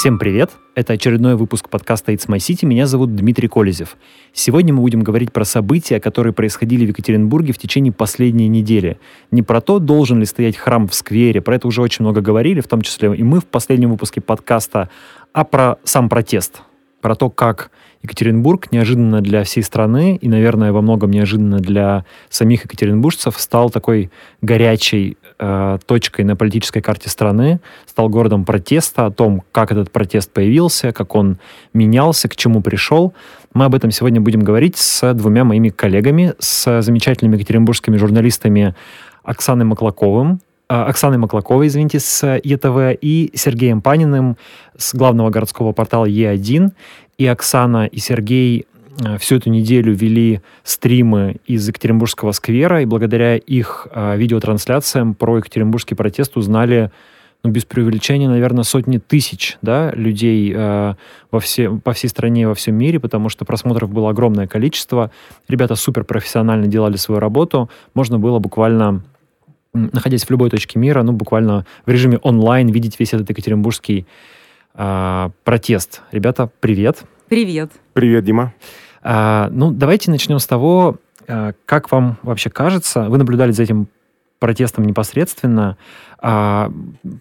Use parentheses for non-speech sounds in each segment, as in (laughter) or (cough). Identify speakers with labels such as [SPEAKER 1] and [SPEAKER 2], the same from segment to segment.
[SPEAKER 1] Всем привет! Это очередной выпуск подкаста It's My City. Меня зовут Дмитрий Колезев. Сегодня мы будем говорить про события, которые происходили в Екатеринбурге в течение последней недели. Не про то, должен ли стоять храм в сквере, про это уже очень много говорили, в том числе и мы в последнем выпуске подкаста, а про сам протест. Про то, как Екатеринбург неожиданно для всей страны и, наверное, во многом неожиданно для самих екатеринбуржцев стал такой горячей э, точкой на политической карте страны, стал городом протеста, о том, как этот протест появился, как он менялся, к чему пришел. Мы об этом сегодня будем говорить с двумя моими коллегами, с замечательными екатеринбургскими журналистами Оксаной Маклаковым, э, Оксаной Маклаковой, извините, с ЕТВ, и Сергеем Паниным с главного городского портала Е1. И Оксана, и Сергей всю эту неделю вели стримы из Екатеринбургского сквера, и благодаря их э, видеотрансляциям про Екатеринбургский протест узнали, ну, без преувеличения, наверное, сотни тысяч да, людей э, во все, по всей стране и во всем мире, потому что просмотров было огромное количество. Ребята супер профессионально делали свою работу. Можно было буквально находясь в любой точке мира, ну, буквально в режиме онлайн видеть весь этот екатеринбургский а, протест. Ребята, привет.
[SPEAKER 2] Привет.
[SPEAKER 3] Привет, Дима.
[SPEAKER 1] А, ну, давайте начнем с того, а, как вам вообще кажется, вы наблюдали за этим протестом непосредственно, а,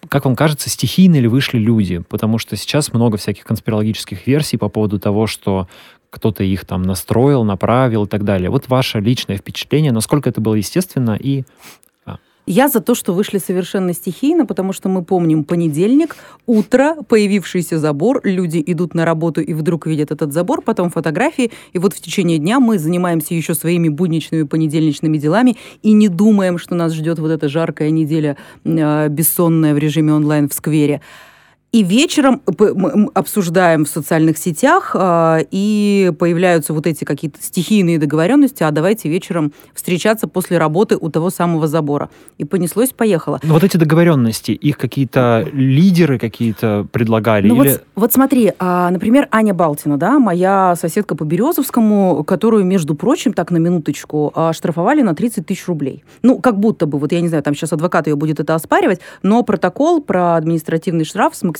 [SPEAKER 1] как вам кажется, стихийно ли вышли люди? Потому что сейчас много всяких конспирологических версий по поводу того, что кто-то их там настроил, направил и так далее. Вот ваше личное впечатление, насколько это было естественно и
[SPEAKER 2] Я за то, что вышли совершенно стихийно, потому что мы помним понедельник, утро, появившийся забор, люди идут на работу и вдруг видят этот забор, потом фотографии, и вот в течение дня мы занимаемся еще своими будничными понедельничными делами и не думаем, что нас ждет вот эта жаркая неделя э, бессонная в режиме онлайн в сквере. И вечером мы обсуждаем в социальных сетях, э, и появляются вот эти какие-то стихийные договоренности, а давайте вечером встречаться после работы у того самого забора. И понеслось-поехало.
[SPEAKER 1] ну, вот эти договоренности, их какие-то лидеры какие-то предлагали?
[SPEAKER 2] Ну
[SPEAKER 1] или...
[SPEAKER 2] вот, вот смотри, а, например, Аня Балтина, да, моя соседка по Березовскому, которую, между прочим, так на минуточку, а, штрафовали на 30 тысяч рублей. Ну, как будто бы, вот я не знаю, там сейчас адвокат ее будет это оспаривать, но протокол про административный штраф с максимальным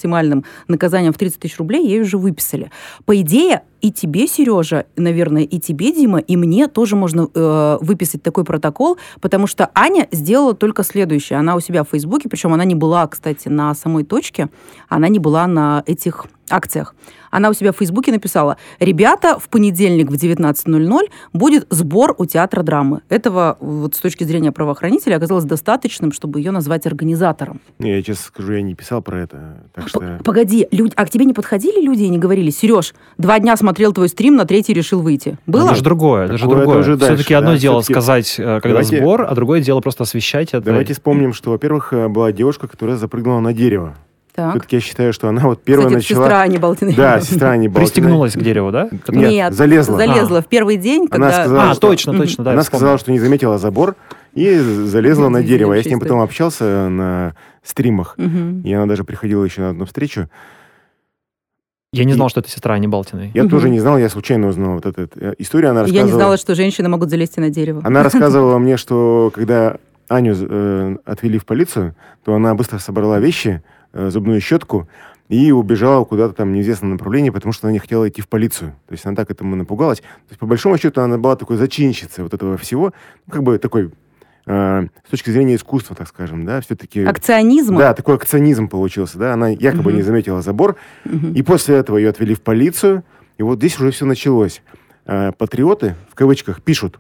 [SPEAKER 2] наказанием в 30 тысяч рублей ей уже выписали. По идее, и тебе, Сережа, наверное, и тебе, Дима, и мне тоже можно э, выписать такой протокол, потому что Аня сделала только следующее. Она у себя в Фейсбуке, причем она не была, кстати, на самой точке, она не была на этих акциях. Она у себя в Фейсбуке написала, ребята, в понедельник в 19.00 будет сбор у театра драмы. Этого вот с точки зрения правоохранителя оказалось достаточным, чтобы ее назвать организатором.
[SPEAKER 3] Не, я честно скажу, я не писал про это. Так
[SPEAKER 2] П-
[SPEAKER 3] что...
[SPEAKER 2] Погоди, люд- а к тебе не подходили люди и не говорили, Сереж, два дня смотрел твой стрим, на третий решил выйти. Было?
[SPEAKER 1] Это же другое, это же
[SPEAKER 3] это
[SPEAKER 1] другое.
[SPEAKER 3] дальше,
[SPEAKER 1] Все-таки одно
[SPEAKER 3] да,
[SPEAKER 1] дело
[SPEAKER 3] всё-таки-
[SPEAKER 1] сказать, э, когда
[SPEAKER 3] Давайте-
[SPEAKER 1] сбор, а другое дело просто освещать это.
[SPEAKER 3] Давайте вспомним, что, во-первых, э, была девушка, которая запрыгнула на дерево.
[SPEAKER 2] Так.
[SPEAKER 3] Все-таки я считаю, что она вот первая
[SPEAKER 2] Кстати,
[SPEAKER 3] начала...
[SPEAKER 2] сестра Ани.
[SPEAKER 3] Да, сестра Ани Балтиной.
[SPEAKER 1] Пристегнулась к дереву, да?
[SPEAKER 3] Нет,
[SPEAKER 2] Нет,
[SPEAKER 3] залезла.
[SPEAKER 2] Залезла в первый день,
[SPEAKER 3] Она
[SPEAKER 2] когда...
[SPEAKER 3] сказала,
[SPEAKER 1] А,
[SPEAKER 3] что-
[SPEAKER 1] точно, точно, да. я
[SPEAKER 3] Она сказала, что не заметила забор и залезла на дерево. Я с ней
[SPEAKER 2] Удивительная
[SPEAKER 3] потом общался на стримах. И она даже приходила еще на одну встречу.
[SPEAKER 1] Я не знал, что это сестра Ани Балтиной.
[SPEAKER 3] Я
[SPEAKER 2] Мгм.
[SPEAKER 3] тоже не знал, я случайно узнал вот эту э, историю. Она
[SPEAKER 2] Я
[SPEAKER 3] рассказывала...
[SPEAKER 2] не знала, что женщины могут залезть и на дерево.
[SPEAKER 3] Она (laughs) рассказывала мне, что когда Аню э, отвели в полицию, то она быстро собрала вещи, зубную щетку и убежала куда-то там в неизвестном направлении, потому что она не хотела идти в полицию. То есть она так этому напугалась. То есть, по большому счету, она была такой зачинщицей вот этого всего. Ну, как бы такой, э, с точки зрения искусства, так скажем, да, все-таки...
[SPEAKER 2] Акционизм?
[SPEAKER 3] Да, такой акционизм получился, да. Она якобы
[SPEAKER 2] Мгм.
[SPEAKER 3] не заметила забор,
[SPEAKER 2] Мгм.
[SPEAKER 3] и после этого ее отвели в полицию, и вот здесь уже все началось. Э, Патриоты, в кавычках, пишут,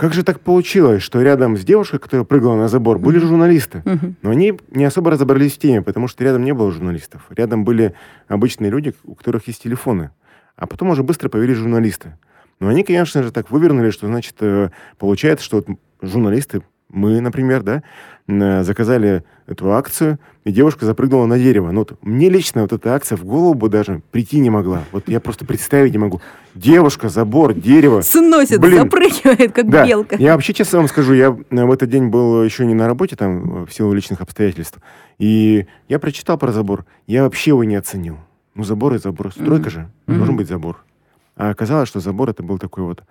[SPEAKER 3] как же так получилось, что рядом с девушкой, которая прыгала на забор, были журналисты? Но они не особо разобрались в теме, потому что рядом не было журналистов. Рядом были обычные люди, у которых есть телефоны. А потом уже быстро появились журналисты. Но они, конечно же, так вывернули, что, значит, э, получается, что вот журналисты мы, например, да, заказали эту акцию, и девушка запрыгнула на дерево. Ну, вот мне лично вот эта акция в голову бы даже прийти не могла. Вот я просто представить не могу. Девушка, забор, дерево.
[SPEAKER 2] Сносит,
[SPEAKER 3] Блин.
[SPEAKER 2] запрыгивает, как
[SPEAKER 3] Да,
[SPEAKER 2] белка.
[SPEAKER 3] я вообще честно вам скажу, я э, в этот день был еще не на работе, там, э, в силу личных обстоятельств. И я прочитал про забор, я вообще его не оценил. Ну, забор и забор. Стройка
[SPEAKER 2] Мгм.
[SPEAKER 3] же,
[SPEAKER 2] Мгм.
[SPEAKER 3] должен быть забор. А оказалось, что забор это был такой вот,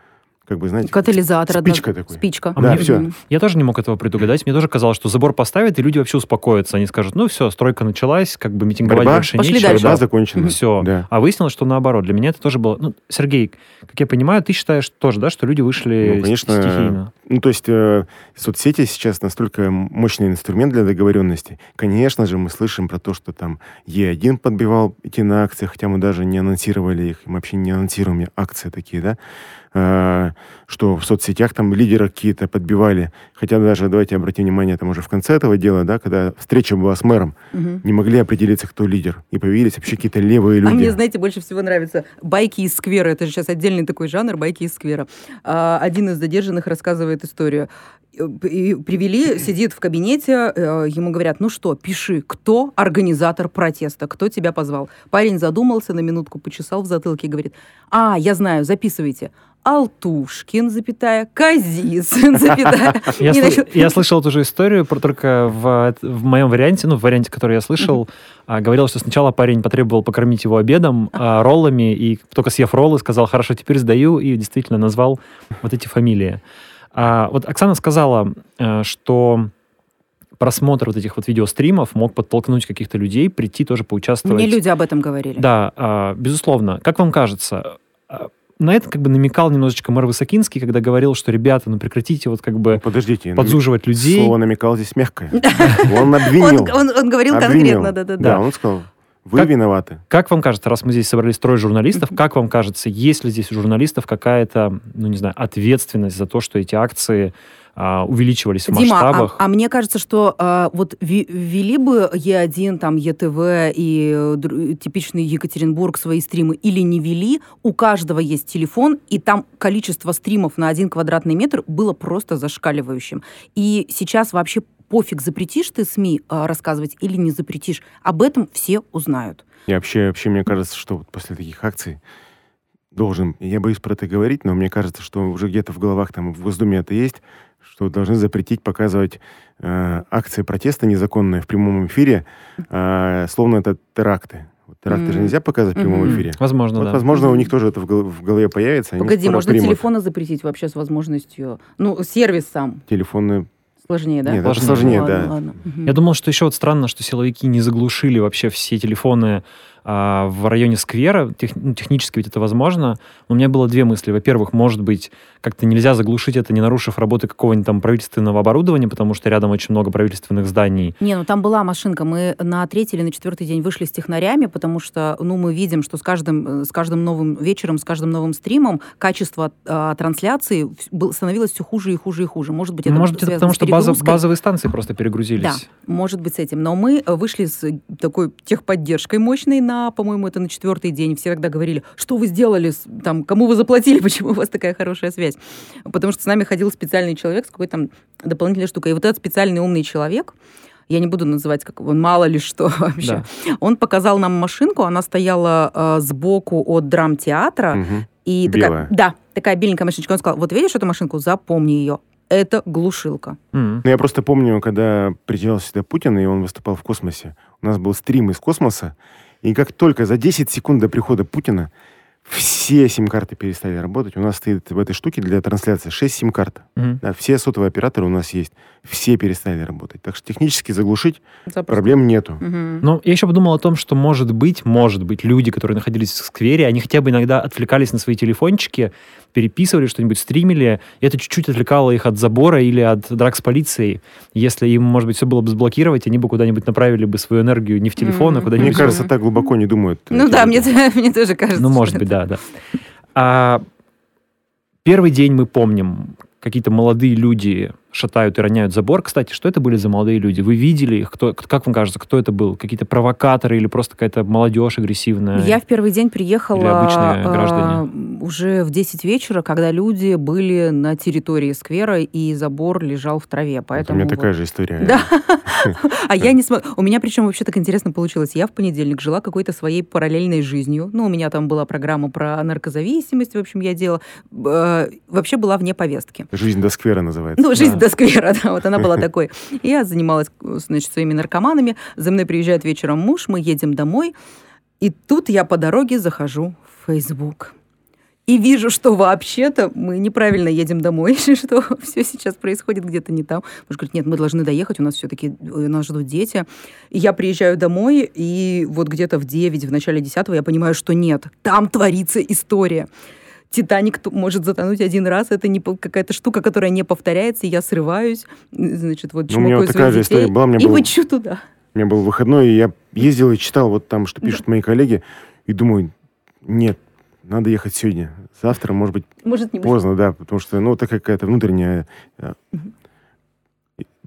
[SPEAKER 3] как бы, знаете,
[SPEAKER 2] Катализатор. одна-
[SPEAKER 3] спичка такой.
[SPEAKER 2] Спичка.
[SPEAKER 1] А
[SPEAKER 3] Да,
[SPEAKER 1] мне-
[SPEAKER 3] всё.
[SPEAKER 1] Я тоже не мог этого предугадать. Мне тоже казалось, что забор поставят, и люди вообще успокоятся. Они скажут, ну все, стройка началась, как бы митинговать
[SPEAKER 3] Борьба?
[SPEAKER 1] больше
[SPEAKER 2] Пошли
[SPEAKER 1] нечего.
[SPEAKER 2] дальше.
[SPEAKER 3] Борьба закончена.
[SPEAKER 1] Все.
[SPEAKER 3] Да.
[SPEAKER 1] А выяснилось, что наоборот. Для меня это тоже было... Ну, Сергей, как я понимаю, ты считаешь тоже, да, что люди вышли
[SPEAKER 3] Ну, конечно,
[SPEAKER 1] стихийно?
[SPEAKER 3] Ну, то есть э, соцсети сейчас настолько мощный инструмент для договоренности. Конечно же, мы слышим про то, что там Е1 подбивал идти на акции, хотя мы даже не анонсировали их, мы вообще не анонсируем акции такие, да, Э, что в соцсетях там лидеры какие-то подбивали. Хотя даже, давайте обратим внимание, там уже в конце этого дела, да, когда встреча была с мэром,
[SPEAKER 2] Мгм.
[SPEAKER 3] не могли определиться, кто лидер. И появились вообще какие-то левые люди.
[SPEAKER 2] А мне, знаете, больше всего нравятся байки из сквера. Это же сейчас отдельный такой жанр, байки из сквера. А, Один из задержанных рассказывает историю. Э, и Привели, сидит в кабинете, э, ему говорят, ну что, пиши, кто организатор протеста, кто тебя позвал. Парень задумался, на минутку почесал в затылке и говорит, а, я знаю, записывайте. Алтушкин, запятая, Казис, (laughs) запятая. (laughs)
[SPEAKER 1] Я, сл- слышал эту же историю, только в, в моем варианте, ну, в варианте, который я слышал, а, говорил, что сначала парень потребовал покормить его обедом, а, роллами, и только съев роллы, сказал, хорошо, теперь сдаю, и действительно назвал вот эти фамилии. А, вот Оксана сказала, э, что просмотр вот этих вот видеостримов мог подтолкнуть каких-то людей прийти тоже поучаствовать.
[SPEAKER 2] Мне люди об этом говорили.
[SPEAKER 1] Да, а, безусловно. Как вам кажется, а, на это как бы намекал немножечко мэр Высокинский, когда говорил, что, ребята, ну прекратите вот как бы
[SPEAKER 3] Ну, Подождите.
[SPEAKER 1] подзуживать людей.
[SPEAKER 3] Слово намекал здесь мягкое. (laughs) Он обвинил.
[SPEAKER 2] Он, говорил конкретно, да-да-да.
[SPEAKER 3] Да, он сказал, вы
[SPEAKER 1] Как-
[SPEAKER 3] виноваты.
[SPEAKER 1] Как вам кажется, раз мы здесь собрались трое журналистов, как вам кажется, есть ли здесь у журналистов какая-то, ну не знаю, ответственность за то, что эти акции а, увеличивались в
[SPEAKER 2] Дима, а-
[SPEAKER 1] масштабах?
[SPEAKER 2] а, мне кажется, что а, вот ввели бы Е1, там, ЕТВ и э, др- типичный Екатеринбург свои стримы или не вели, у каждого есть телефон, и там количество стримов на один квадратный метр было просто зашкаливающим. И сейчас вообще пофиг, запретишь ты СМИ а, рассказывать или не запретишь. Об этом все узнают.
[SPEAKER 3] И вообще, вообще, мне кажется, что вот после таких акций должен, я боюсь про это говорить, но мне кажется, что уже где-то в головах там в Госдуме это есть, что должны запретить показывать э, акции протеста незаконные в прямом эфире, э, словно это теракты. Теракты же
[SPEAKER 2] Мгм.
[SPEAKER 3] нельзя показывать в прямом
[SPEAKER 2] Мгм.
[SPEAKER 3] эфире.
[SPEAKER 1] Возможно,
[SPEAKER 3] Вот,
[SPEAKER 1] да.
[SPEAKER 3] возможно, у них тоже это в гол- в голове появится.
[SPEAKER 2] Погоди, можно
[SPEAKER 3] примут.
[SPEAKER 2] телефоны запретить вообще с возможностью... Ну, сервис сам
[SPEAKER 3] Телефоны.
[SPEAKER 2] Сложнее, да?
[SPEAKER 3] Нет,
[SPEAKER 1] Сложнее.
[SPEAKER 3] сложнее,
[SPEAKER 2] Ну,
[SPEAKER 3] да.
[SPEAKER 2] ладно, ладно.
[SPEAKER 1] Я думал, что еще вот странно, что силовики не заглушили вообще все телефоны а, в районе сквера. Тех- ну, технически ведь это возможно. У меня было две мысли. Во-первых, может быть, как-то нельзя заглушить это, не нарушив работы какого-нибудь там правительственного оборудования, потому что рядом очень много правительственных зданий.
[SPEAKER 2] Не, ну там была машинка. Мы на третий или на четвертый день вышли с технарями, потому что, ну, мы видим, что с каждым, э, с каждым новым вечером, с каждым новым стримом качество а, трансляции становилось все хуже и хуже и хуже. Может быть, это
[SPEAKER 1] может быть, это потому что база- базовые станции просто перегрузились.
[SPEAKER 2] Да, может быть, с этим. Но мы э, вышли с такой техподдержкой мощной на, по-моему, это на четвертый день. Все тогда говорили, что вы сделали, там, кому вы заплатили, (laughs) почему у вас такая хорошая связь. Потому что с нами ходил специальный человек с какой-то там дополнительной штукой. И вот этот специальный умный человек, я не буду называть, как он мало ли что (laughs) вообще. Он показал нам машинку, она стояла э, сбоку от драмтеатра.
[SPEAKER 3] Мгм.
[SPEAKER 2] И
[SPEAKER 3] Белая.
[SPEAKER 2] такая, да, такая беленькая машиночка. Он сказал, вот видишь эту машинку, запомни ее. Это глушилка.
[SPEAKER 1] М.
[SPEAKER 3] Ну, я просто помню, когда приезжал сюда Путин, и он выступал в космосе, у нас был стрим из космоса, и как только за 10 секунд до прихода Путина все сим-карты перестали работать. У нас стоит в этой штуке для трансляции 6 сим-карт.
[SPEAKER 1] Мгм.
[SPEAKER 3] Да, все сотовые операторы у нас есть. Все перестали работать. Так что технически заглушить
[SPEAKER 2] Запросто.
[SPEAKER 3] проблем нету.
[SPEAKER 2] Мгм.
[SPEAKER 1] Ну, я еще подумал о том, что, может быть, может быть, люди, которые находились в сквере, они хотя бы иногда отвлекались на свои телефончики, переписывали что-нибудь, стримили, и это чуть-чуть отвлекало их от забора или от драк с полицией. Если им, может быть, все было бы сблокировать, они бы куда-нибудь направили бы свою энергию не в телефон, а
[SPEAKER 2] Мгм.
[SPEAKER 1] куда-нибудь...
[SPEAKER 3] Мне кажется, так глубоко не думают. э,
[SPEAKER 2] Ну да, мне, (laughs) мне тоже кажется.
[SPEAKER 1] Ну, может
[SPEAKER 2] что
[SPEAKER 1] быть,
[SPEAKER 2] это-
[SPEAKER 1] да, да. А, первый день мы помним, какие-то молодые люди шатают и роняют забор. Кстати, что это были за молодые люди? Вы видели их? Кто, как вам кажется, кто это был? Какие-то провокаторы или просто какая-то молодежь агрессивная?
[SPEAKER 2] Я в первый день приехала
[SPEAKER 1] обычные
[SPEAKER 2] а,
[SPEAKER 1] граждане?
[SPEAKER 2] уже в 10 вечера, когда люди были на территории сквера, и забор лежал в траве. Поэтому
[SPEAKER 3] у меня
[SPEAKER 2] вот.
[SPEAKER 3] такая же история.
[SPEAKER 2] Да. (laughs) А я не смотрю. У меня причем вообще так интересно получилось. Я в понедельник жила какой-то своей параллельной жизнью. Ну, у меня там была программа про наркозависимость. В общем, я делала... э, Вообще была вне повестки.
[SPEAKER 3] Жизнь до сквера называется.
[SPEAKER 2] Ну, жизнь. До сквера, (laughs) да, вот она была (laughs) такой. Я занималась, значит, своими наркоманами. За мной приезжает вечером муж, мы едем домой. И тут я по дороге захожу в Facebook. И вижу, что вообще-то мы неправильно едем домой, (laughs) что все сейчас происходит где-то не там. Муж говорит, нет, мы должны доехать, у нас все-таки нас ждут дети. И я приезжаю домой, и вот где-то в 9, в начале 10 я понимаю, что нет, там творится история. Титаник может затонуть один раз, это не какая-то штука, которая не повторяется, и я срываюсь, значит, вот
[SPEAKER 3] Ну, у меня вот такая же история была, меня
[SPEAKER 2] и
[SPEAKER 3] был-
[SPEAKER 2] мычу туда.
[SPEAKER 3] У меня был выходной, и я ездил и читал вот там, что пишут мои коллеги, и думаю, нет, надо ехать сегодня. Завтра, может быть,
[SPEAKER 2] Может, не
[SPEAKER 3] поздно, да, потому что, ну, такая какая-то внутренняя э,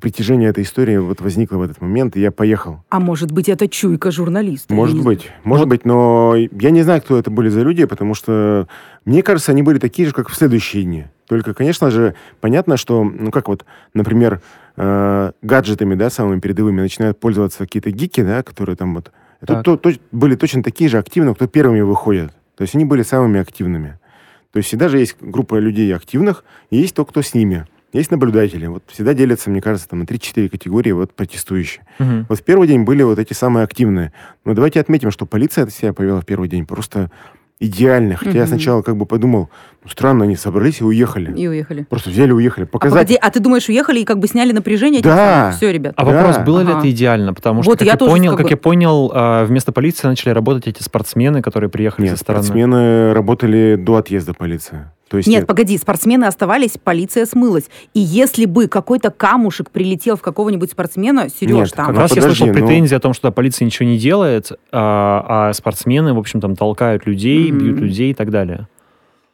[SPEAKER 3] притяжение этой истории вот возникло в этот момент, и я поехал.
[SPEAKER 2] А может быть, это чуйка журналиста?
[SPEAKER 3] Может
[SPEAKER 2] не
[SPEAKER 3] быть, может быть, но я не знаю, кто это были за люди, потому что мне кажется, они были такие же, как в следующие дни. Только, конечно же, понятно, что, ну как вот, например, э, гаджетами, да, самыми передовыми начинают пользоваться какие-то гики, да, которые там вот
[SPEAKER 1] Так.
[SPEAKER 3] то- то- были точно такие же активные, кто первыми выходят. То есть они были самыми активными. То есть всегда же есть группа людей активных, и есть тот, кто с ними. Есть наблюдатели. Вот всегда делятся, мне кажется, там на 3-4 категории вот протестующие.
[SPEAKER 1] Мгм.
[SPEAKER 3] Вот в первый день были вот эти самые активные. Но давайте отметим, что полиция себя повела в первый день просто идеально. Хотя я
[SPEAKER 2] Мгм.
[SPEAKER 3] сначала как бы подумал, ну странно, они собрались и уехали.
[SPEAKER 2] И уехали.
[SPEAKER 3] Просто взяли и уехали.
[SPEAKER 2] А,
[SPEAKER 3] Показать.
[SPEAKER 2] погоди, а ты думаешь, уехали и как бы сняли напряжение?
[SPEAKER 3] Да.
[SPEAKER 2] Все, ребят.
[SPEAKER 1] А
[SPEAKER 3] Да.
[SPEAKER 1] вопрос, было ли
[SPEAKER 2] Ага.
[SPEAKER 1] это идеально? Потому что,
[SPEAKER 2] Вот
[SPEAKER 1] как,
[SPEAKER 2] я
[SPEAKER 1] я,
[SPEAKER 2] тоже
[SPEAKER 1] понял,
[SPEAKER 2] как
[SPEAKER 1] как
[SPEAKER 2] бы-
[SPEAKER 1] я понял, а, вместо полиции начали работать эти спортсмены, которые приехали
[SPEAKER 3] Нет,
[SPEAKER 1] со стороны.
[SPEAKER 3] спортсмены работали до отъезда полиции. То есть
[SPEAKER 2] Нет,
[SPEAKER 3] э,
[SPEAKER 2] погоди, спортсмены оставались, полиция смылась. И если бы какой-то камушек прилетел в какого-нибудь спортсмена, Сереж,
[SPEAKER 3] Нет,
[SPEAKER 2] там...
[SPEAKER 1] Как раз я
[SPEAKER 3] подожди,
[SPEAKER 1] слышал
[SPEAKER 3] ну-
[SPEAKER 1] претензии о том, что полиция ничего не делает, а, а спортсмены, в общем, там толкают людей. Бьют людей и так далее.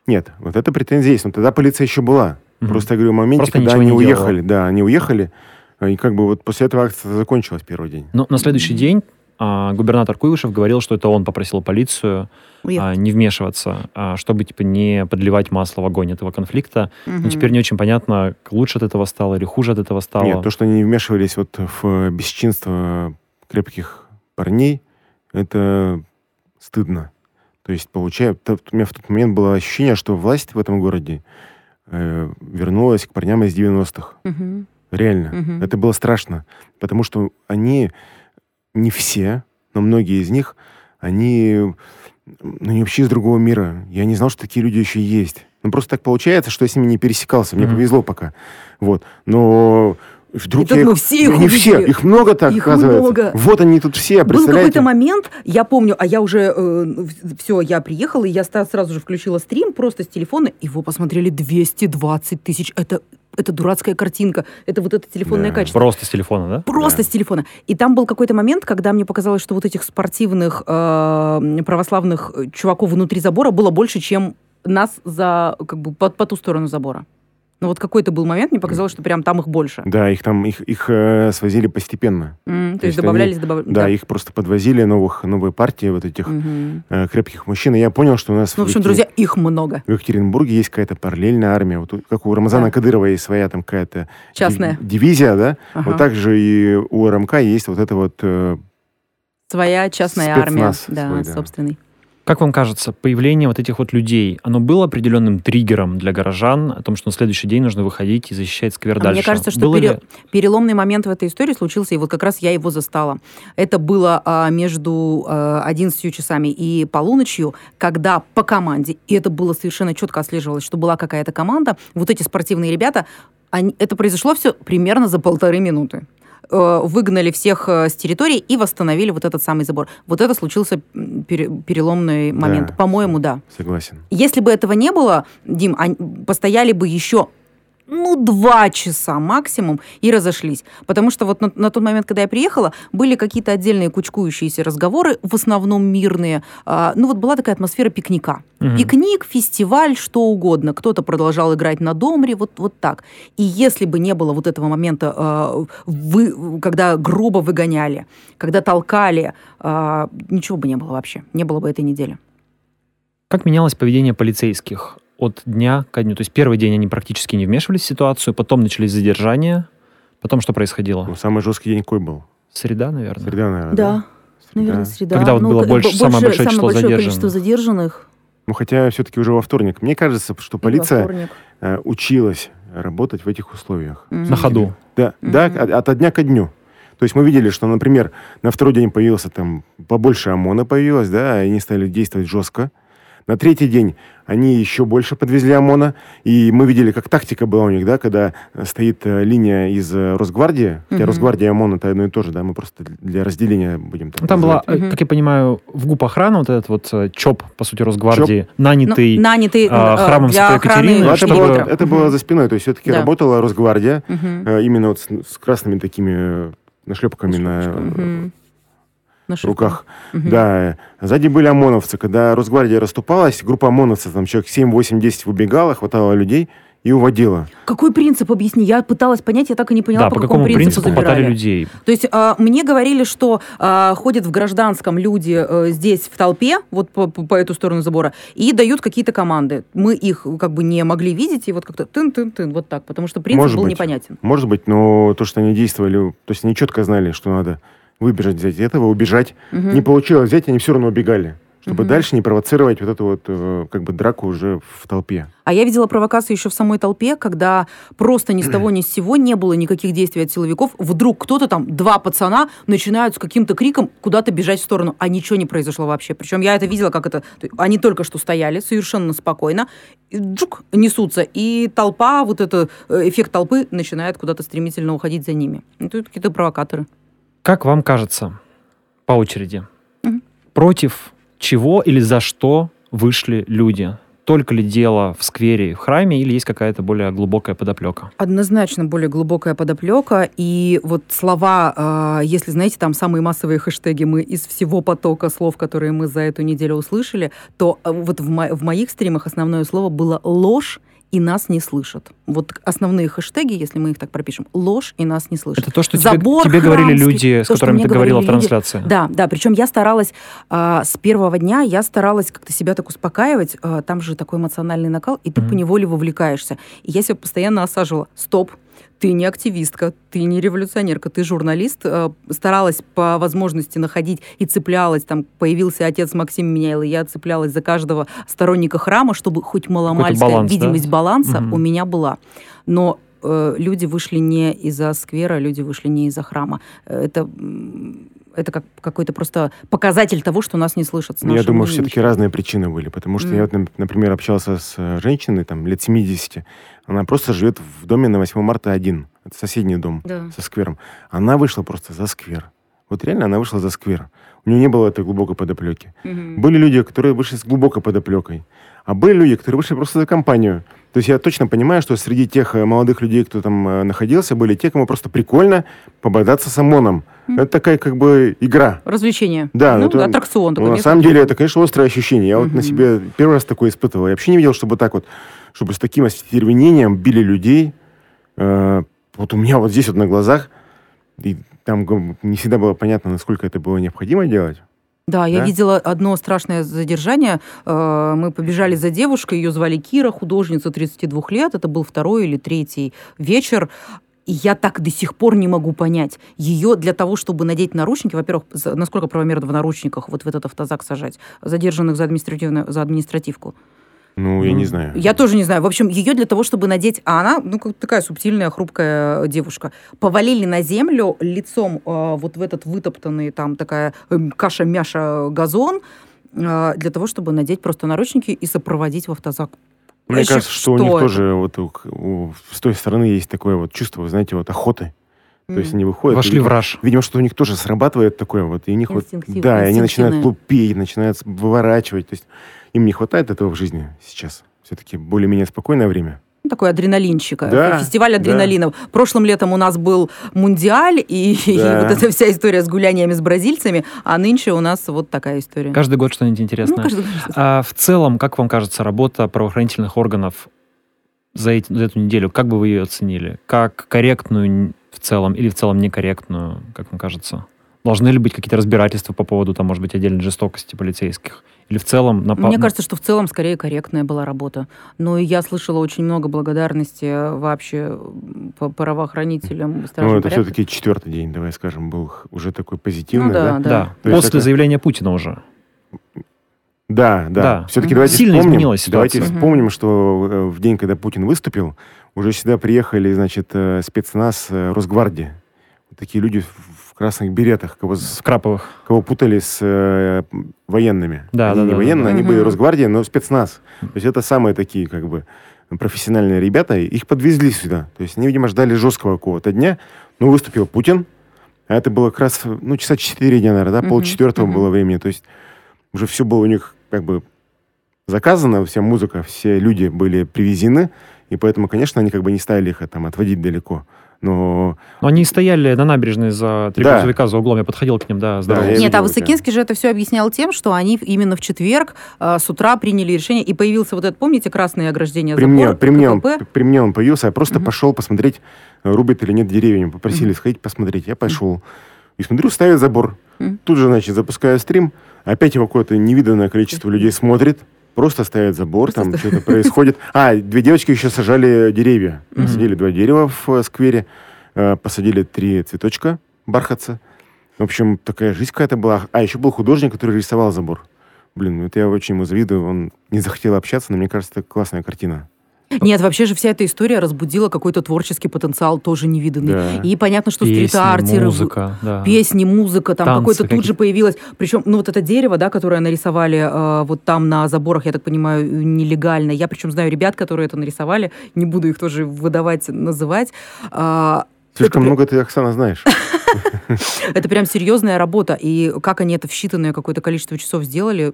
[SPEAKER 3] Нет, вот эта претензия есть. Но тогда полиция еще была.
[SPEAKER 1] Мгм.
[SPEAKER 3] Просто я говорю, в моменте,
[SPEAKER 1] Просто
[SPEAKER 3] когда они
[SPEAKER 1] не делала.
[SPEAKER 3] уехали. Да, они уехали. И как бы вот после этого акция закончилась первый день.
[SPEAKER 1] Но на следующий день а, губернатор Куйвышев говорил, что это он попросил полицию а, не вмешиваться, а, чтобы типа не подливать масло в огонь этого конфликта. Но
[SPEAKER 2] Мгм.
[SPEAKER 1] теперь не очень понятно, лучше от этого стало или хуже от этого стало.
[SPEAKER 3] Нет, то, что они не вмешивались вот в бесчинство крепких парней, это стыдно. То есть, получается, у меня в тот момент было ощущение, что власть в этом городе э, вернулась к парням из 90-х.
[SPEAKER 2] Мгм.
[SPEAKER 3] Реально.
[SPEAKER 2] Мгм.
[SPEAKER 3] Это было страшно. Потому что они, не все, но многие из них, они ну, не вообще из другого мира. Я не знал, что такие люди еще есть. Ну, просто так получается, что я с ними не пересекался. Мне
[SPEAKER 1] Мгм.
[SPEAKER 3] повезло пока. Вот. Но вдруг
[SPEAKER 2] И тут
[SPEAKER 3] я
[SPEAKER 2] мы
[SPEAKER 3] их-
[SPEAKER 2] все их
[SPEAKER 3] не
[SPEAKER 2] увидели.
[SPEAKER 3] все, их много так,
[SPEAKER 2] Их
[SPEAKER 3] оказывается.
[SPEAKER 2] много.
[SPEAKER 3] Вот они тут все,
[SPEAKER 2] Был
[SPEAKER 3] представляете?
[SPEAKER 2] какой-то момент, я помню, а я уже, все, я приехала, и я сразу же включила стрим просто с телефона, его посмотрели 220 тысяч. Это, это дурацкая картинка, это вот это телефонное
[SPEAKER 3] Да.
[SPEAKER 2] качество.
[SPEAKER 1] Просто с телефона, да?
[SPEAKER 2] Просто
[SPEAKER 3] Да.
[SPEAKER 2] с телефона. И там был какой-то момент, когда мне показалось, что вот этих спортивных э, православных э, чуваков внутри забора было больше, чем нас за как бы по, по ту сторону забора. Ну вот какой-то был момент, мне показалось, что прям там их больше.
[SPEAKER 3] Да, их там, их, их э, свозили постепенно.
[SPEAKER 2] М, то,
[SPEAKER 3] То
[SPEAKER 2] есть добавлялись, добавлялись.
[SPEAKER 3] Да, их просто подвозили, новых, новые партии вот этих
[SPEAKER 2] Мгм.
[SPEAKER 3] э, крепких мужчин. И я понял, что у нас
[SPEAKER 2] Ну, в общем,
[SPEAKER 3] Екатер-
[SPEAKER 2] друзья, их много.
[SPEAKER 3] в Екатеринбурге есть какая-то параллельная армия. Вот как у Рамазана
[SPEAKER 2] Да.
[SPEAKER 3] Кадырова есть своя там какая-то
[SPEAKER 2] Частная.
[SPEAKER 3] див- дивизия, да?
[SPEAKER 2] Ага.
[SPEAKER 3] Вот так же и у РМК есть вот это вот... э,
[SPEAKER 2] Своя частная армия. Да,
[SPEAKER 3] свой, да.
[SPEAKER 2] собственный.
[SPEAKER 1] Как вам кажется, появление вот этих вот людей, оно было определенным триггером для горожан о том, что на следующий день нужно выходить и защищать сквер
[SPEAKER 2] А
[SPEAKER 1] дальше?
[SPEAKER 2] мне кажется, что
[SPEAKER 1] Было ли-
[SPEAKER 2] пере- переломный момент в этой истории случился, и вот как раз я его застала. Это было а, между а, 11 часами и полуночью, когда по команде, и это было совершенно четко отслеживалось, что была какая-то команда, вот эти спортивные ребята, они- это произошло все примерно за полторы минуты. Э, Выгнали всех э, с территории и восстановили вот этот самый забор. Вот это случился переломный момент.
[SPEAKER 3] Да.
[SPEAKER 2] По-моему, да.
[SPEAKER 3] Согласен.
[SPEAKER 2] Если бы этого не было, Дим, они постояли бы еще ну, два часа максимум и разошлись. Потому что вот на, на тот момент, когда я приехала, были какие-то отдельные кучкующиеся разговоры, в основном мирные. А, ну, вот была такая атмосфера пикника.
[SPEAKER 1] Мгм.
[SPEAKER 2] Пикник, фестиваль, что угодно. Кто-то продолжал играть на домре, вот, вот так. И если бы не было вот этого момента, э, вы, когда грубо выгоняли, когда толкали, э, ничего бы не было вообще. Не было бы этой недели.
[SPEAKER 1] Как менялось поведение полицейских от дня ко дню? То есть первый день они практически не вмешивались в ситуацию, потом начались задержания, потом что происходило?
[SPEAKER 3] Ну, самый жесткий день какой был?
[SPEAKER 1] Среда, наверное.
[SPEAKER 3] Среда, наверное.
[SPEAKER 2] Да,
[SPEAKER 3] Среда.
[SPEAKER 2] наверное, среда.
[SPEAKER 1] Когда вот было
[SPEAKER 2] к-
[SPEAKER 1] больше-
[SPEAKER 2] б-
[SPEAKER 1] самое большое число
[SPEAKER 2] самое большое количество
[SPEAKER 1] задержанных.
[SPEAKER 2] задержанных.
[SPEAKER 3] Ну, хотя все-таки уже во вторник. Мне кажется, что
[SPEAKER 2] во
[SPEAKER 3] полиция э, училась работать в этих условиях.
[SPEAKER 2] Мгм.
[SPEAKER 1] На ходу.
[SPEAKER 3] Да,
[SPEAKER 2] Мгм.
[SPEAKER 3] да, от, от дня ко дню. То есть мы видели, что, например, на второй день появился там побольше ОМОНа появилось, да, и они стали действовать жестко. На третий день они еще больше подвезли ОМОНа, и мы видели, как тактика была у них, да, когда стоит э, линия из э, Росгвардии, хотя
[SPEAKER 2] Мгм.
[SPEAKER 3] Росгвардия и ОМОН это одно и то же, да, мы просто для разделения будем так
[SPEAKER 1] Ну, Там была,
[SPEAKER 3] называть.
[SPEAKER 1] э,
[SPEAKER 2] Мгм.
[SPEAKER 1] как я понимаю, в ГУП охрана вот этот вот ЧОП, по сути, Росгвардии, нанятый.
[SPEAKER 2] Ну, нанятый э,
[SPEAKER 1] храмом
[SPEAKER 2] для
[SPEAKER 1] Святой Екатерины,
[SPEAKER 3] Ну, это,
[SPEAKER 1] чтобы-
[SPEAKER 3] было, это
[SPEAKER 2] Мгм.
[SPEAKER 3] было за спиной, то есть все-таки
[SPEAKER 2] Да.
[SPEAKER 3] работала Росгвардия, э, именно вот с, с красными такими нашлепками на,
[SPEAKER 2] Мгм. На
[SPEAKER 3] в руках.
[SPEAKER 2] Мгм.
[SPEAKER 3] Да, сзади были ОМОНовцы. Когда Росгвардия расступалась, группа ОМОНовцев, там человек 7, 8, 10 выбегала, хватало людей и уводила.
[SPEAKER 2] Какой принцип, объясни? Я пыталась понять, я так и не поняла,
[SPEAKER 1] да,
[SPEAKER 2] по,
[SPEAKER 1] по какому принципу
[SPEAKER 2] забирали.
[SPEAKER 1] хватали людей?
[SPEAKER 2] То есть а, мне говорили, что а, ходят в гражданском люди э, здесь в толпе, вот по, по- по эту сторону забора, и дают какие-то команды. Мы их как бы не могли видеть, и вот как-то тын-тын-тын, вот так, потому что принцип
[SPEAKER 3] Может
[SPEAKER 2] был
[SPEAKER 3] быть.
[SPEAKER 2] непонятен.
[SPEAKER 3] Может быть, но то, что они действовали, то есть они четко знали, что надо выбежать, взять этого, убежать.
[SPEAKER 2] Мгм.
[SPEAKER 3] Не получилось взять, они все равно убегали. Чтобы
[SPEAKER 2] Мгм.
[SPEAKER 3] дальше не провоцировать вот эту вот э, как бы драку уже в толпе.
[SPEAKER 2] А я видела провокацию еще в самой толпе, когда просто ни с того ни с сего не было никаких действий от силовиков. Вдруг кто-то там, два пацана, начинают с каким-то криком куда-то бежать в сторону, а ничего не произошло вообще. Причем я это видела, как это... Они только что стояли совершенно спокойно, и джук, несутся, и толпа, вот это, э, эффект толпы начинает куда-то стремительно уходить за ними. Ну, тут какие-то провокаторы.
[SPEAKER 1] Как вам кажется, по очереди,
[SPEAKER 2] Мгм.
[SPEAKER 1] против чего или за что вышли люди? Только ли дело в сквере и в храме, или есть какая-то более глубокая подоплека?
[SPEAKER 2] Однозначно более глубокая подоплека. И вот слова, э, если, знаете, там самые массовые хэштеги мы из всего потока слов, которые мы за эту неделю услышали, то э, вот в, мо- в моих стримах основное слово было ложь и нас не слышат. Вот основные хэштеги, если мы их так пропишем, ложь и нас не слышат.
[SPEAKER 1] Это то, что тебе,
[SPEAKER 2] Забор
[SPEAKER 1] тебе говорили
[SPEAKER 2] храмский,
[SPEAKER 1] люди, с
[SPEAKER 2] то,
[SPEAKER 1] которыми ты говорила в
[SPEAKER 2] говорили люди.
[SPEAKER 1] трансляции.
[SPEAKER 2] Да, да, причем я старалась а, с первого дня, я старалась как-то себя так успокаивать, а, там же такой эмоциональный накал, и ты
[SPEAKER 1] Мгм.
[SPEAKER 2] поневоле вовлекаешься. И я себя постоянно осаживала. Стоп, ты не активистка, ты не революционерка, ты журналист. А, старалась по возможности находить и цеплялась. Там появился отец Максим Меняйл, и я цеплялась за каждого сторонника храма, чтобы хоть маломальская
[SPEAKER 1] баланс, да?
[SPEAKER 2] видимость баланса
[SPEAKER 1] Мгм.
[SPEAKER 2] у меня была. Но э, люди вышли не из-за сквера, люди вышли не из-за храма. Э, Это, это как какой-то просто показатель того, что нас не слышат.
[SPEAKER 3] Ну, Я думаю,
[SPEAKER 2] мнением.
[SPEAKER 3] все-таки разные причины были, потому что
[SPEAKER 2] Мгм.
[SPEAKER 3] я, вот, нап- например, общался с э, женщиной, там, лет 70, она просто живет в доме на 8 марта один, это соседний дом
[SPEAKER 2] Да.
[SPEAKER 3] со сквером. Она вышла просто за сквер. Вот реально она вышла за сквер. У нее не было этой глубокой подоплеки.
[SPEAKER 2] Мгм.
[SPEAKER 3] Были люди, которые вышли с глубокой подоплекой, а были люди, которые вышли просто за компанию. То есть я точно понимаю, что среди тех э, молодых людей, кто там э, находился, были те, кому просто прикольно пободаться с ОМОНом.
[SPEAKER 2] Мгм.
[SPEAKER 3] Это такая как бы игра.
[SPEAKER 2] Развлечение.
[SPEAKER 3] Да,
[SPEAKER 2] ну,
[SPEAKER 3] это-
[SPEAKER 2] аттракцион
[SPEAKER 3] Ну,
[SPEAKER 2] такой.
[SPEAKER 3] на
[SPEAKER 2] место.
[SPEAKER 3] самом деле это, конечно, острое ощущение. Я вот на себе первый раз такое испытывал. Я вообще не видел, чтобы так вот, чтобы с таким остервенением били людей. Э, вот у меня вот здесь вот на глазах, и там не всегда было понятно, насколько это было необходимо делать.
[SPEAKER 2] Да, я
[SPEAKER 3] Да?
[SPEAKER 2] видела одно страшное задержание. Э, Мы побежали за девушкой, ее звали Кира, художница 32 лет. Это был второй или третий вечер. И я так до сих пор не могу понять. Ее для того, чтобы надеть наручники, во-первых, насколько правомерно в наручниках вот в этот автозак сажать, задержанных за, административную, за административку.
[SPEAKER 3] Ну, я
[SPEAKER 1] Ну,
[SPEAKER 3] не знаю.
[SPEAKER 2] Я тоже не знаю. В общем, ее для того, чтобы надеть... А она, ну, как такая субтильная, хрупкая девушка. Повалили на землю лицом э, вот в этот вытоптанный, там такая эм, каша-мяша газон, э, для того, чтобы надеть просто наручники и сопроводить в автозак.
[SPEAKER 3] Мне
[SPEAKER 2] Вообще,
[SPEAKER 3] кажется, что, у
[SPEAKER 2] что
[SPEAKER 3] них
[SPEAKER 2] это?
[SPEAKER 3] тоже вот у- у- с той стороны есть такое вот чувство, вы знаете, вот охоты. То есть они выходят.
[SPEAKER 1] Вошли
[SPEAKER 3] и,
[SPEAKER 1] в
[SPEAKER 3] видимо,
[SPEAKER 1] раж.
[SPEAKER 3] Видимо, что у них тоже срабатывает такое вот. И у них вот, да, и они начинают тупеть, начинают выворачивать. То есть им не хватает этого в жизни сейчас. Все-таки более-менее спокойное время.
[SPEAKER 2] Ну, такой адреналинчик. э,
[SPEAKER 3] Да,
[SPEAKER 2] Фестиваль
[SPEAKER 3] да.
[SPEAKER 2] адреналинов. Прошлым летом у нас был мундиаль и, (laughs) и
[SPEAKER 3] Да.
[SPEAKER 2] вот эта вся история с гулениями с бразильцами, а нынче у нас вот такая история.
[SPEAKER 1] Каждый год что-нибудь
[SPEAKER 2] Ну,
[SPEAKER 1] интересное.
[SPEAKER 2] каждый год.
[SPEAKER 1] А в целом, как вам кажется, работа правоохранительных органов за, эти- за эту неделю, как бы вы ее оценили? Как корректную в целом или в целом некорректную, как вам кажется? Должны ли быть какие-то разбирательства по поводу, там, может быть, отдельной жестокости полицейских? Или в целом... на-
[SPEAKER 2] Мне кажется, что в целом скорее корректная была работа. Но и я слышала очень много благодарности э, вообще по правоохранителям,
[SPEAKER 3] Ну, это
[SPEAKER 2] порядка.
[SPEAKER 3] все-таки четвертый день, давай скажем, был уже такой позитивный,
[SPEAKER 2] Ну да,
[SPEAKER 3] да?
[SPEAKER 2] да.
[SPEAKER 1] Да,
[SPEAKER 3] есть
[SPEAKER 1] после
[SPEAKER 3] это-
[SPEAKER 1] заявления Путина уже.
[SPEAKER 3] Да, да.
[SPEAKER 1] Да.
[SPEAKER 3] Все-таки
[SPEAKER 2] Мгм.
[SPEAKER 3] давайте
[SPEAKER 1] Сильно
[SPEAKER 3] вспомним,
[SPEAKER 1] изменилась ситуация.
[SPEAKER 3] Давайте
[SPEAKER 2] Мгм.
[SPEAKER 3] вспомним, что э, в день, когда Путин выступил, уже сюда приехали, значит, э, спецназ Росгвардии. Вот такие люди красных беретах, кого, с-
[SPEAKER 1] В Краповых.
[SPEAKER 3] кого путали с э, военными.
[SPEAKER 1] Да,
[SPEAKER 3] они
[SPEAKER 1] да,
[SPEAKER 3] не
[SPEAKER 1] да,
[SPEAKER 3] военные,
[SPEAKER 2] да.
[SPEAKER 3] они были Росгвардия, но спецназ. То есть это самые такие, как бы, профессиональные ребята. Их подвезли сюда. То есть они, видимо, ждали жесткого какого-то дня. Ну, выступил Путин. А это было как раз, ну, часа четыре дня, наверное, да?
[SPEAKER 2] Мгм,
[SPEAKER 3] Полчетвертого
[SPEAKER 2] мгм.
[SPEAKER 3] было времени. То есть уже все было у них, как бы, заказано, вся музыка, все люди были привезены. И поэтому, конечно, они как бы не стали их э, там отводить далеко. Но
[SPEAKER 1] Но они стояли на набережной за три
[SPEAKER 3] Да.
[SPEAKER 1] грузовика за углом. Я подходил к ним, да, здоровался.
[SPEAKER 3] я
[SPEAKER 2] Нет, а Высокинский же это все объяснял тем, что они именно в четверг э, с утра приняли решение, и появился вот этот, помните, красное ограждение
[SPEAKER 3] при
[SPEAKER 2] забор,
[SPEAKER 3] мне, при, мне он, при мне он появился, я просто
[SPEAKER 2] Мгм.
[SPEAKER 3] пошел посмотреть, э, рубят или нет деревья. Попросили
[SPEAKER 2] Мгм.
[SPEAKER 3] сходить посмотреть. Я пошел. И смотрю, ставят забор.
[SPEAKER 2] Мгм.
[SPEAKER 3] Тут же, значит, запускаю стрим. Опять его какое-то невиданное количество людей смотрит. Просто ставят забор,
[SPEAKER 2] Просто
[SPEAKER 3] там что-то происходит. А, две девочки еще сажали деревья.
[SPEAKER 1] Мгм.
[SPEAKER 3] Посадили два дерева в э, сквере. э, Посадили три цветочка бархатца. В общем, такая жизнь какая-то была. А, еще был художник, который рисовал забор. Блин, ну это я очень ему завидую. Он не захотел общаться, но мне кажется, это классная картина.
[SPEAKER 2] Нет, вообще же вся эта история разбудила какой-то творческий потенциал, тоже невиданный.
[SPEAKER 3] Да.
[SPEAKER 2] И понятно, что стрит-артеры...
[SPEAKER 1] музыка, да.
[SPEAKER 2] Песни, музыка, там
[SPEAKER 1] Танцы
[SPEAKER 2] какое-то тут же появилось. Причем, ну вот это дерево, да, которое нарисовали э, вот там на заборах, я так понимаю, нелегально. Я причем знаю ребят, которые это нарисовали, не буду их тоже выдавать, называть. А,
[SPEAKER 3] Слишком
[SPEAKER 2] это,
[SPEAKER 3] много ты, Оксана, знаешь. (laughs)
[SPEAKER 2] это прям серьезная работа. И как они это в считанное какое-то количество часов сделали,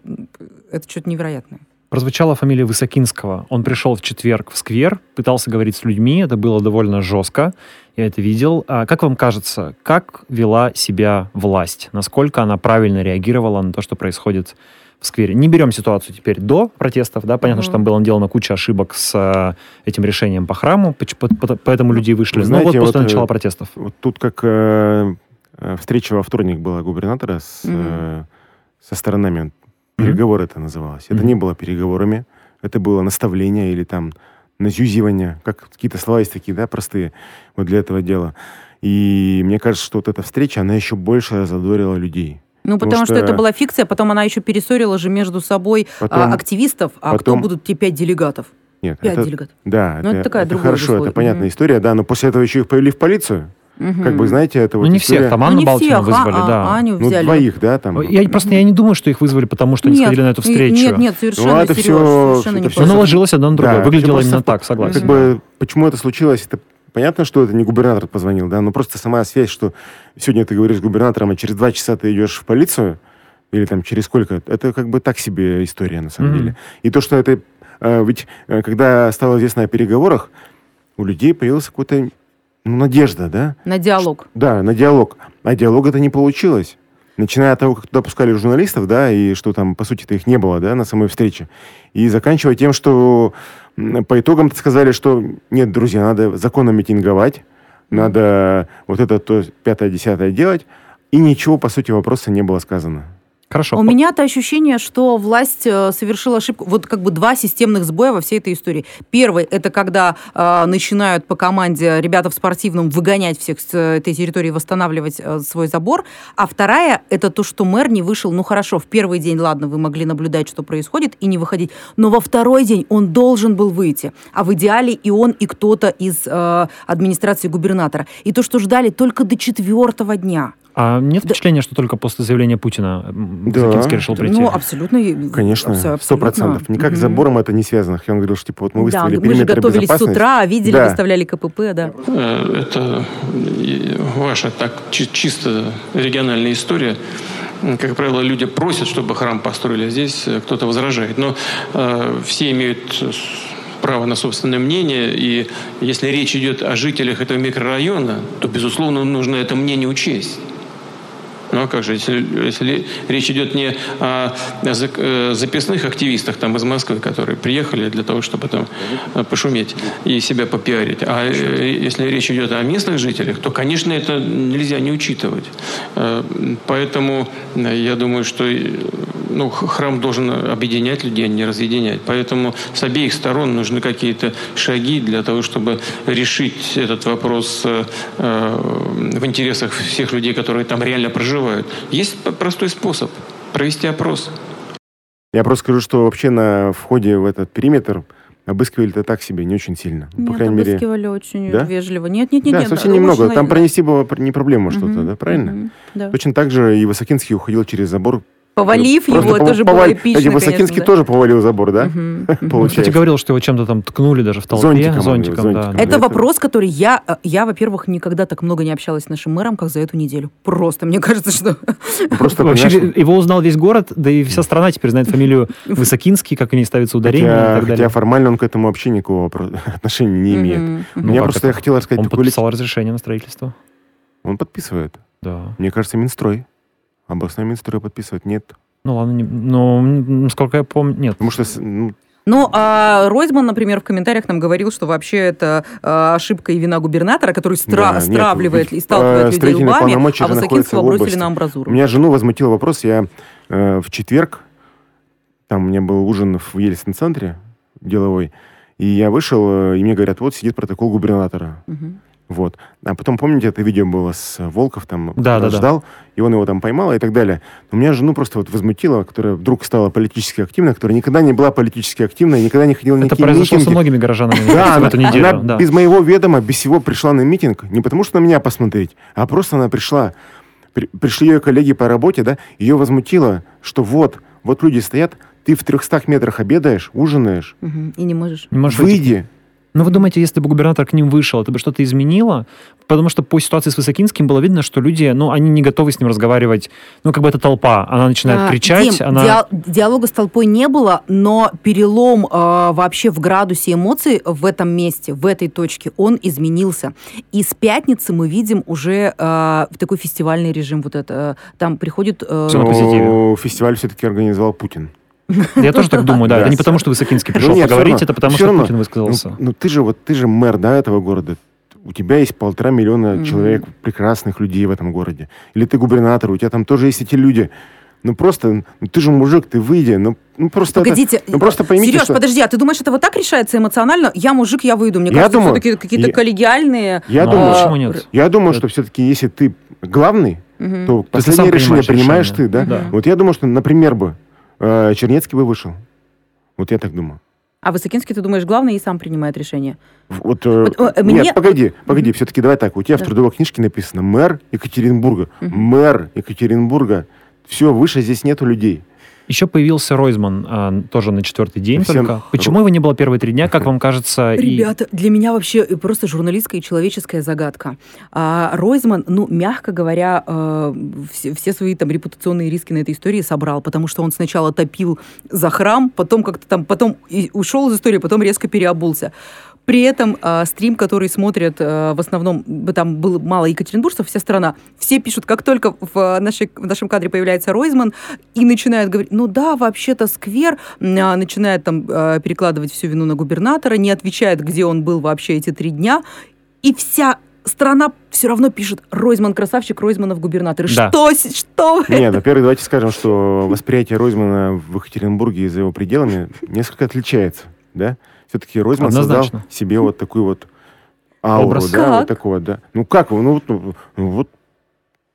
[SPEAKER 2] это что-то невероятное.
[SPEAKER 1] Прозвучала фамилия Высокинского. Он пришел в четверг в сквер, пытался говорить с людьми, это было довольно жестко, я это видел. А как вам кажется, как вела себя власть? Насколько она правильно реагировала на то, что происходит в сквере? Не берем ситуацию теперь до протестов, да, понятно,
[SPEAKER 2] Мгм.
[SPEAKER 1] что там было сделано куча ошибок с э, этим решением по храму, поч- по- по- поэтому люди вышли.
[SPEAKER 3] Вы
[SPEAKER 1] Но вот
[SPEAKER 3] знаете,
[SPEAKER 1] после
[SPEAKER 3] вот, э,
[SPEAKER 1] начала протестов.
[SPEAKER 3] Вот тут как э, э, встреча во вторник была губернатора с, э, со сторонами. Переговоры это называлось. Это
[SPEAKER 1] Мгм.
[SPEAKER 3] не было переговорами. Это было наставление или там назюзивание. Как какие-то слова есть такие, да, простые вот для этого дела. И мне кажется, что вот эта встреча, она еще больше разодорила людей.
[SPEAKER 2] Ну,
[SPEAKER 3] Потому
[SPEAKER 2] потому, что...
[SPEAKER 3] что-
[SPEAKER 2] это была фикция, потом она еще перессорила же между собой а,
[SPEAKER 3] Потом-
[SPEAKER 2] активистов, а кто
[SPEAKER 3] потом-
[SPEAKER 2] будут те пять делегатов?
[SPEAKER 3] Нет,
[SPEAKER 2] Пять
[SPEAKER 3] это,
[SPEAKER 2] делегатов.
[SPEAKER 3] да,
[SPEAKER 2] Ну, это такая другая
[SPEAKER 3] хорошо,
[SPEAKER 2] условие.
[SPEAKER 3] это понятная
[SPEAKER 2] Мгм.
[SPEAKER 3] история, да, но после этого еще их повели в полицию. Как
[SPEAKER 2] Мгм.
[SPEAKER 3] бы, знаете, это вот
[SPEAKER 1] Ну, не
[SPEAKER 3] история-
[SPEAKER 1] всех, там
[SPEAKER 2] Ну,
[SPEAKER 1] Анну
[SPEAKER 2] не
[SPEAKER 1] Балтину
[SPEAKER 2] всех, а-
[SPEAKER 1] вызвали,
[SPEAKER 2] а,
[SPEAKER 1] да.
[SPEAKER 2] Аню
[SPEAKER 3] Ну,
[SPEAKER 2] взяли.
[SPEAKER 3] двоих, да, там.
[SPEAKER 1] Я просто я не думаю, что их вызвали, потому что они
[SPEAKER 2] Нет,
[SPEAKER 1] сходили на эту встречу.
[SPEAKER 2] Нет, нет, совершенно,
[SPEAKER 3] Ну, это
[SPEAKER 2] Сереж,
[SPEAKER 3] всё-
[SPEAKER 2] совершенно
[SPEAKER 3] это
[SPEAKER 2] не
[SPEAKER 1] Но
[SPEAKER 2] просто.
[SPEAKER 1] наложилось одно на другое.
[SPEAKER 3] Да,
[SPEAKER 1] Выглядело именно так, согласен.
[SPEAKER 3] Как бы, почему это случилось, это понятно, что это не губернатор позвонил, да, но просто сама связь, что сегодня ты говоришь с губернатором, а через два часа ты идешь в полицию, или там через сколько, это как бы так себе история, на самом
[SPEAKER 1] Мгм.
[SPEAKER 3] деле. И то, что это, э, ведь, э, когда стало известно о переговорах, у людей появилась какая-то, ну, надежда, да,
[SPEAKER 2] На диалог.
[SPEAKER 3] да, на диалог. А диалога это не получилось. Начиная от того, как туда пускали журналистов, да, и что там, по сути-то, их не было, да, на самой встрече. И заканчивая тем, что по итогам сказали, что нет, друзья, надо законно митинговать, надо вот это, то, пятое, десятое делать, и ничего, по сути, вопроса не было сказано.
[SPEAKER 1] Хорошо.
[SPEAKER 2] У меня-то ощущение, что власть э, совершила ошибку. Вот как бы два системных сбоя во всей этой истории. Первый – это когда э, начинают по команде ребята в спортивном выгонять всех с э, этой территории, восстанавливать э, свой забор. А вторая – это то, что мэр не вышел. Ну хорошо, в первый день, ладно, вы могли наблюдать, что происходит, и не выходить. Но во второй день он должен был выйти. А в идеале и он, и кто-то из э, администрации губернатора. И то, что ждали только до четвертого дня.
[SPEAKER 1] А нет
[SPEAKER 2] Да.
[SPEAKER 1] впечатления, что только после заявления Путина
[SPEAKER 3] Да.
[SPEAKER 1] Высокинский решил прийти?
[SPEAKER 2] Ну, абсолютно. и-
[SPEAKER 3] Конечно, сто процентов. Никак с
[SPEAKER 2] Мгм.
[SPEAKER 3] забором это не связано. Он говорил, что типа вот мы
[SPEAKER 2] Да,
[SPEAKER 3] выставили
[SPEAKER 2] мы же
[SPEAKER 3] периметр
[SPEAKER 2] готовились с утра, видели,
[SPEAKER 3] Да.
[SPEAKER 2] выставляли КПП, да.
[SPEAKER 4] Э, Это и ваша так чи- чисто региональная история. Как правило, люди просят, чтобы храм построили, а здесь э, кто-то возражает. Но э, все имеют с- право на собственное мнение, и если речь идет о жителях этого микрорайона, то, безусловно, нужно это мнение учесть. Ну а как же, если, если речь идет не о э, записных активистах там из Москвы, которые приехали для того, чтобы там э, пошуметь и себя попиарить, а э, если речь идет о местных жителях, то, конечно, это нельзя не учитывать. Поэтому я думаю, что ну, храм должен объединять людей, а не разъединять. Поэтому с обеих сторон нужны какие-то шаги для того, чтобы решить этот вопрос в интересах всех людей, которые там реально проживают проживают. Есть простой способ – провести опрос.
[SPEAKER 3] Я просто скажу, что вообще на входе в этот периметр обыскивали-то так себе, не очень сильно.
[SPEAKER 2] Нет, По крайней обыскивали мере... очень да? вежливо. Нет, нет, нет.
[SPEAKER 3] Да,
[SPEAKER 2] нет,
[SPEAKER 3] совсем немного. Там пронести было не проблема угу, что-то, да, правильно?
[SPEAKER 2] Угу, да.
[SPEAKER 3] Точно так же и Высокинский уходил через забор
[SPEAKER 2] Повалив
[SPEAKER 3] Просто
[SPEAKER 2] его,
[SPEAKER 3] пов-
[SPEAKER 2] тоже
[SPEAKER 3] поваль...
[SPEAKER 2] было эпично,
[SPEAKER 3] Кстати, Высокинский
[SPEAKER 2] конечно,
[SPEAKER 3] тоже повалил забор, да? (laughs)
[SPEAKER 1] Он, кстати, говорил, что его чем-то там ткнули даже в толпе.
[SPEAKER 3] Зонтиком,
[SPEAKER 1] зонтиком,
[SPEAKER 3] зонтиком.
[SPEAKER 1] да.
[SPEAKER 2] Это вопрос, который я, э, я, во-первых, никогда так много не общалась с нашим мэром, как за эту неделю. Просто, мне (laughs) кажется, что...
[SPEAKER 3] Просто,
[SPEAKER 1] Вообще,
[SPEAKER 3] понимаешь,
[SPEAKER 1] его узнал весь город, да и вся страна теперь знает фамилию (laughs) Высокинский, как они ставятся ударения и
[SPEAKER 3] хотя,
[SPEAKER 1] так далее.
[SPEAKER 3] хотя формально он к этому вообще никакого отношения не имеет.
[SPEAKER 2] Мгм,
[SPEAKER 1] Ну.
[SPEAKER 3] Меня
[SPEAKER 1] как
[SPEAKER 3] просто
[SPEAKER 1] это?
[SPEAKER 3] я хотел рассказать
[SPEAKER 1] Он
[SPEAKER 3] лич-
[SPEAKER 1] подписал разрешение на строительство.
[SPEAKER 3] Он подписывает.
[SPEAKER 1] Да.
[SPEAKER 3] Мне кажется, Минстрой. Областной Минстрой подписывает. Нет.
[SPEAKER 1] Ну ладно, не- ну, м, насколько я помню, нет.
[SPEAKER 3] Потому что ну,
[SPEAKER 2] Ну, а Ройзман, например, в комментариях нам говорил, что вообще это э, ошибка и вина губернатора, который стра-
[SPEAKER 3] Да, нет,
[SPEAKER 2] стравливает и
[SPEAKER 3] э,
[SPEAKER 2] сталкивает людей лбами, а Высокинского бросили на амбразуру.
[SPEAKER 3] Меня жену возмутил вопрос. Я э, в четверг, там у меня был ужин в Ельцин центре деловой, и я вышел, э, и мне говорят, вот сидит протокол губернатора.
[SPEAKER 2] Мгм.
[SPEAKER 3] Вот. А потом, помните, это видео было с Волков, там
[SPEAKER 1] Да, да, да.
[SPEAKER 3] ждал, и он его там поймал и так далее. Но меня жену просто вот возмутило, которая вдруг стала политически активной, которая никогда не была политически активной, никогда не ходила на
[SPEAKER 1] Это произошло
[SPEAKER 3] митинги.
[SPEAKER 1] со многими горожанами
[SPEAKER 3] Да,
[SPEAKER 1] в
[SPEAKER 3] она,
[SPEAKER 1] эту неделю.
[SPEAKER 3] она
[SPEAKER 1] да.
[SPEAKER 3] без моего ведома, без всего пришла на митинг, не потому что на меня посмотреть, а просто она пришла. При- пришли ее коллеги по работе, да, ее возмутило, что вот, вот люди стоят, ты в 300 метрах обедаешь, ужинаешь,
[SPEAKER 2] Мгм. И не можешь.
[SPEAKER 1] Не можешь выйти.
[SPEAKER 3] выйди.
[SPEAKER 1] Но вы думаете, если бы губернатор к ним вышел, это бы что-то изменило? Потому что по ситуации с Высокинским было видно, что люди, ну, они не готовы с ним разговаривать. Ну, как бы это толпа. Она начинает
[SPEAKER 2] А,
[SPEAKER 1] кричать,
[SPEAKER 2] Дим,
[SPEAKER 1] она...
[SPEAKER 2] диа- диалога с толпой не было, но перелом а, вообще в градусе эмоций в этом месте, в этой точке, он изменился. И с пятницы мы видим уже а, такой фестивальный режим. Вот это. Там приходит... а,
[SPEAKER 1] Всё на позитиве.
[SPEAKER 3] Но фестиваль все-таки организовал Путин.
[SPEAKER 1] Я тоже так думаю, да. Это не потому, что Высокинский
[SPEAKER 3] Ну
[SPEAKER 1] пришел поговорить, это потому, что. Путин высказался.
[SPEAKER 3] Ну, ну, ты же вот ты же мэр, да, этого города. У тебя есть полтора миллиона человек, прекрасных людей в этом городе. Или ты губернатор, у тебя там тоже есть эти люди. Ну просто, ну, ты же мужик, ты выйди. Ну, ну просто это-
[SPEAKER 2] Погодите,
[SPEAKER 3] ну просто поймите,
[SPEAKER 2] Сереж,
[SPEAKER 3] что...
[SPEAKER 2] подожди, а ты думаешь, это вот так решается эмоционально? Я мужик, я выйду. Мне
[SPEAKER 3] Я
[SPEAKER 2] кажется,
[SPEAKER 3] думаю,
[SPEAKER 2] все-таки какие-то
[SPEAKER 3] я-
[SPEAKER 2] коллегиальные...
[SPEAKER 3] Я
[SPEAKER 1] Ну,
[SPEAKER 3] думаю,
[SPEAKER 1] а почему нет?
[SPEAKER 3] Я думаю,
[SPEAKER 1] Это-
[SPEAKER 3] что все-таки если ты главный,
[SPEAKER 2] Мгм.
[SPEAKER 3] то
[SPEAKER 1] ты
[SPEAKER 3] последнее решение
[SPEAKER 1] принимаешь
[SPEAKER 3] принимаешь
[SPEAKER 1] решение.
[SPEAKER 3] ты, да?
[SPEAKER 1] Да.
[SPEAKER 3] Вот я думаю, что, например, бы э, Чернецкий бы вышел. Вот я так думаю.
[SPEAKER 2] А Высокинский, ты думаешь, главный и сам принимает решение?
[SPEAKER 3] Вот, э,
[SPEAKER 2] Вот, э,
[SPEAKER 3] нет,
[SPEAKER 2] мне-
[SPEAKER 3] погоди, погоди, все-таки давай так. У тебя
[SPEAKER 2] Да.
[SPEAKER 3] в трудовой книжке написано мэр Екатеринбурга.
[SPEAKER 2] Мгм.
[SPEAKER 3] Мэр Екатеринбурга. Все, выше здесь нету людей.
[SPEAKER 1] Еще появился Ройзман а, тоже на четвертый день
[SPEAKER 3] Всем-
[SPEAKER 1] только. Почему его не было первые три дня, как вам кажется? и-
[SPEAKER 2] Ребята, для меня вообще просто журналистская и человеческая загадка. А, Ройзман, ну, мягко говоря, э, все, все свои там репутационные риски на этой истории собрал, потому что он сначала топил за храм, потом как-то там, потом и ушел из истории, потом резко переобулся. При этом э, стрим, который смотрят э, в основном, там было мало екатеринбуржцев, вся страна, все пишут, как только в, э, нашей, в нашем кадре появляется Ройзман, и начинают говорить, ну да, вообще-то сквер, а, начинает там э, перекладывать всю вину на губернатора, не отвечает, где он был вообще эти три дня, и вся страна все равно пишет Ройзман красавчик, Ройзманов губернатор.
[SPEAKER 1] Да.
[SPEAKER 2] Что, с- что
[SPEAKER 3] Нет, во-первых, давайте скажем, что восприятие Ройзмана в Екатеринбурге и за его пределами несколько отличается, да? Все-таки Ройзман
[SPEAKER 1] Однозначно.
[SPEAKER 3] создал себе вот такую вот ауру,
[SPEAKER 1] Образ.
[SPEAKER 3] да,
[SPEAKER 2] Как?
[SPEAKER 3] вот такого, да. Ну как, ну, вот, ну, вот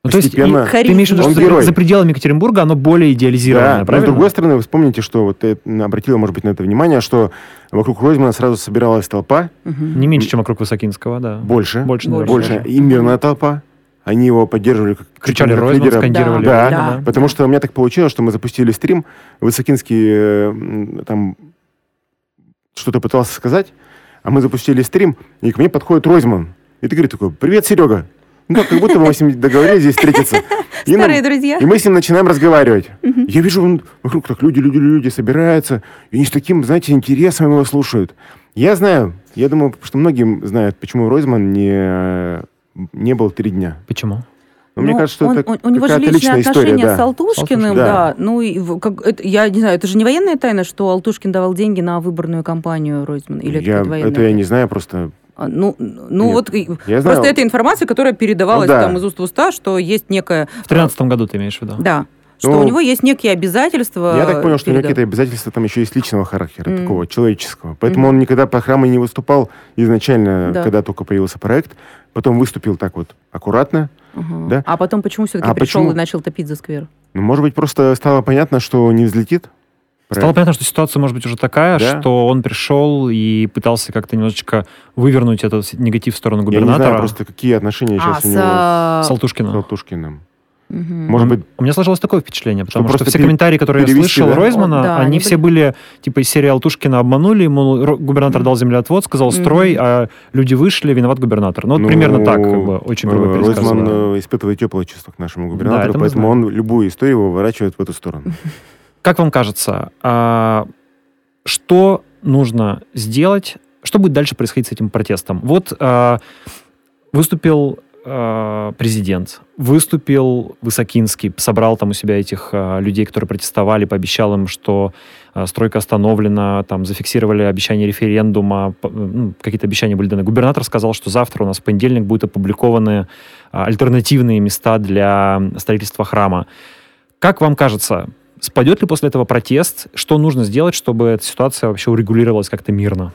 [SPEAKER 1] Ну, то есть, ты имеешь в виду, что
[SPEAKER 3] герой.
[SPEAKER 1] за пределами Екатеринбурга оно более идеализированное,
[SPEAKER 3] Да, но с
[SPEAKER 1] правильно?
[SPEAKER 3] другой стороны, вы вспомните, что вот ты обратила, может быть, на это внимание, что вокруг Ройзмана сразу собиралась толпа,
[SPEAKER 2] Мгм.
[SPEAKER 1] Не меньше, чем вокруг Высокинского, да.
[SPEAKER 3] больше,
[SPEAKER 1] Больше,
[SPEAKER 2] Больше.
[SPEAKER 1] наверное,
[SPEAKER 3] больше,
[SPEAKER 1] даже.
[SPEAKER 3] и мирная толпа. Они его поддерживали как
[SPEAKER 1] Кричали
[SPEAKER 3] как
[SPEAKER 1] Ройзман,
[SPEAKER 3] лидера.
[SPEAKER 1] скандировали.
[SPEAKER 3] Да,
[SPEAKER 2] Да.
[SPEAKER 3] Потому что у меня так получилось, что мы запустили стрим, Высокинский э, там что-то пытался сказать, а мы запустили стрим, и к мне подходит Ройзман. И ты говорит такой, привет, Серега. Ну, как будто бы мы с ним договорились здесь встретиться. (laughs) И нам-
[SPEAKER 2] Старые друзья.
[SPEAKER 3] И мы с ним начинаем разговаривать. Я вижу, он, вокруг так люди, люди, люди собираются, и они с таким, знаете, интересом его слушают. Я знаю, я думаю, что многие знают, почему Ройзман не, не был три дня.
[SPEAKER 1] Почему?
[SPEAKER 3] Но мне
[SPEAKER 2] Ну,
[SPEAKER 3] кажется, что
[SPEAKER 2] он-
[SPEAKER 3] это
[SPEAKER 2] у него же личные
[SPEAKER 3] личная
[SPEAKER 2] отношения
[SPEAKER 3] история.
[SPEAKER 2] с
[SPEAKER 3] да.
[SPEAKER 2] Алтушкиным,
[SPEAKER 3] Да.
[SPEAKER 2] да. Ну, и как, это, я не знаю, это же не военная тайна, что Алтушкин давал деньги на выборную кампанию Ройзмана? Или это
[SPEAKER 3] Я-
[SPEAKER 2] военная
[SPEAKER 3] это я не знаю, просто...
[SPEAKER 2] А, Ну, ну
[SPEAKER 3] Нет,
[SPEAKER 2] вот
[SPEAKER 3] я
[SPEAKER 2] просто
[SPEAKER 3] знаю.
[SPEAKER 2] это информация, которая передавалась
[SPEAKER 3] Ну да.
[SPEAKER 2] там из уст в уста, что есть некое...
[SPEAKER 1] В тринадцатом году ты имеешь в виду?
[SPEAKER 2] Да. Что
[SPEAKER 3] Ну,
[SPEAKER 2] у него есть некие обязательства.
[SPEAKER 3] Я так понял, что у него какие-то обязательства там еще есть личного характера,
[SPEAKER 2] Мгм.
[SPEAKER 3] такого человеческого. Поэтому
[SPEAKER 2] Мгм.
[SPEAKER 3] он никогда по храму не выступал изначально,
[SPEAKER 2] Да.
[SPEAKER 3] когда только появился проект. Потом выступил так вот аккуратно.
[SPEAKER 2] Ага.
[SPEAKER 3] Да.
[SPEAKER 2] А потом почему все-таки
[SPEAKER 3] А
[SPEAKER 2] пришел
[SPEAKER 3] почему?
[SPEAKER 2] и начал топить за сквер?
[SPEAKER 3] Ну, может быть, просто стало понятно, что не взлетит.
[SPEAKER 1] Стало
[SPEAKER 3] проект.
[SPEAKER 1] понятно, что ситуация может быть уже такая,
[SPEAKER 3] Да.
[SPEAKER 1] что он пришел и пытался как-то немножечко вывернуть этот негатив в сторону
[SPEAKER 3] Я не
[SPEAKER 1] губернатора.
[SPEAKER 3] знаю просто, какие отношения
[SPEAKER 2] А,
[SPEAKER 3] сейчас
[SPEAKER 2] с...
[SPEAKER 3] у него
[SPEAKER 1] С Алтушкиным.
[SPEAKER 3] с Алтушкиным.
[SPEAKER 2] Мгм.
[SPEAKER 3] Может быть,
[SPEAKER 1] У меня сложилось такое впечатление, потому что,
[SPEAKER 3] просто
[SPEAKER 1] все
[SPEAKER 3] пере-
[SPEAKER 1] комментарии, которые я слышал
[SPEAKER 3] да?
[SPEAKER 1] Ройзмана,
[SPEAKER 2] О, да,
[SPEAKER 1] они,
[SPEAKER 2] они
[SPEAKER 1] все были, типа, из серии Алтушкина обманули, ему губернатор дал землеотвод, сказал строй,
[SPEAKER 2] Мгм.
[SPEAKER 1] а люди вышли, виноват губернатор. Ну, вот
[SPEAKER 3] ну,
[SPEAKER 1] примерно так, как бы, очень грубо
[SPEAKER 3] э. Ройзман э, испытывает теплое чувство к нашему
[SPEAKER 1] Да,
[SPEAKER 3] губернатору,
[SPEAKER 1] мы
[SPEAKER 3] поэтому он любую историю выворачивает в эту сторону. (laughs)
[SPEAKER 1] Как вам кажется, а, что нужно сделать, что будет дальше происходить с этим протестом? Вот а, выступил президент, выступил Высокинский, собрал там у себя этих а, людей, которые протестовали, пообещал им, что а, стройка остановлена, там зафиксировали обещание референдума, ну, какие-то обещания были даны. Губернатор сказал, что завтра у нас в понедельник будут опубликованы альтернативные места для строительства храма. Как вам кажется, спадет ли после этого протест? Что нужно сделать, чтобы эта ситуация вообще урегулировалась как-то мирно?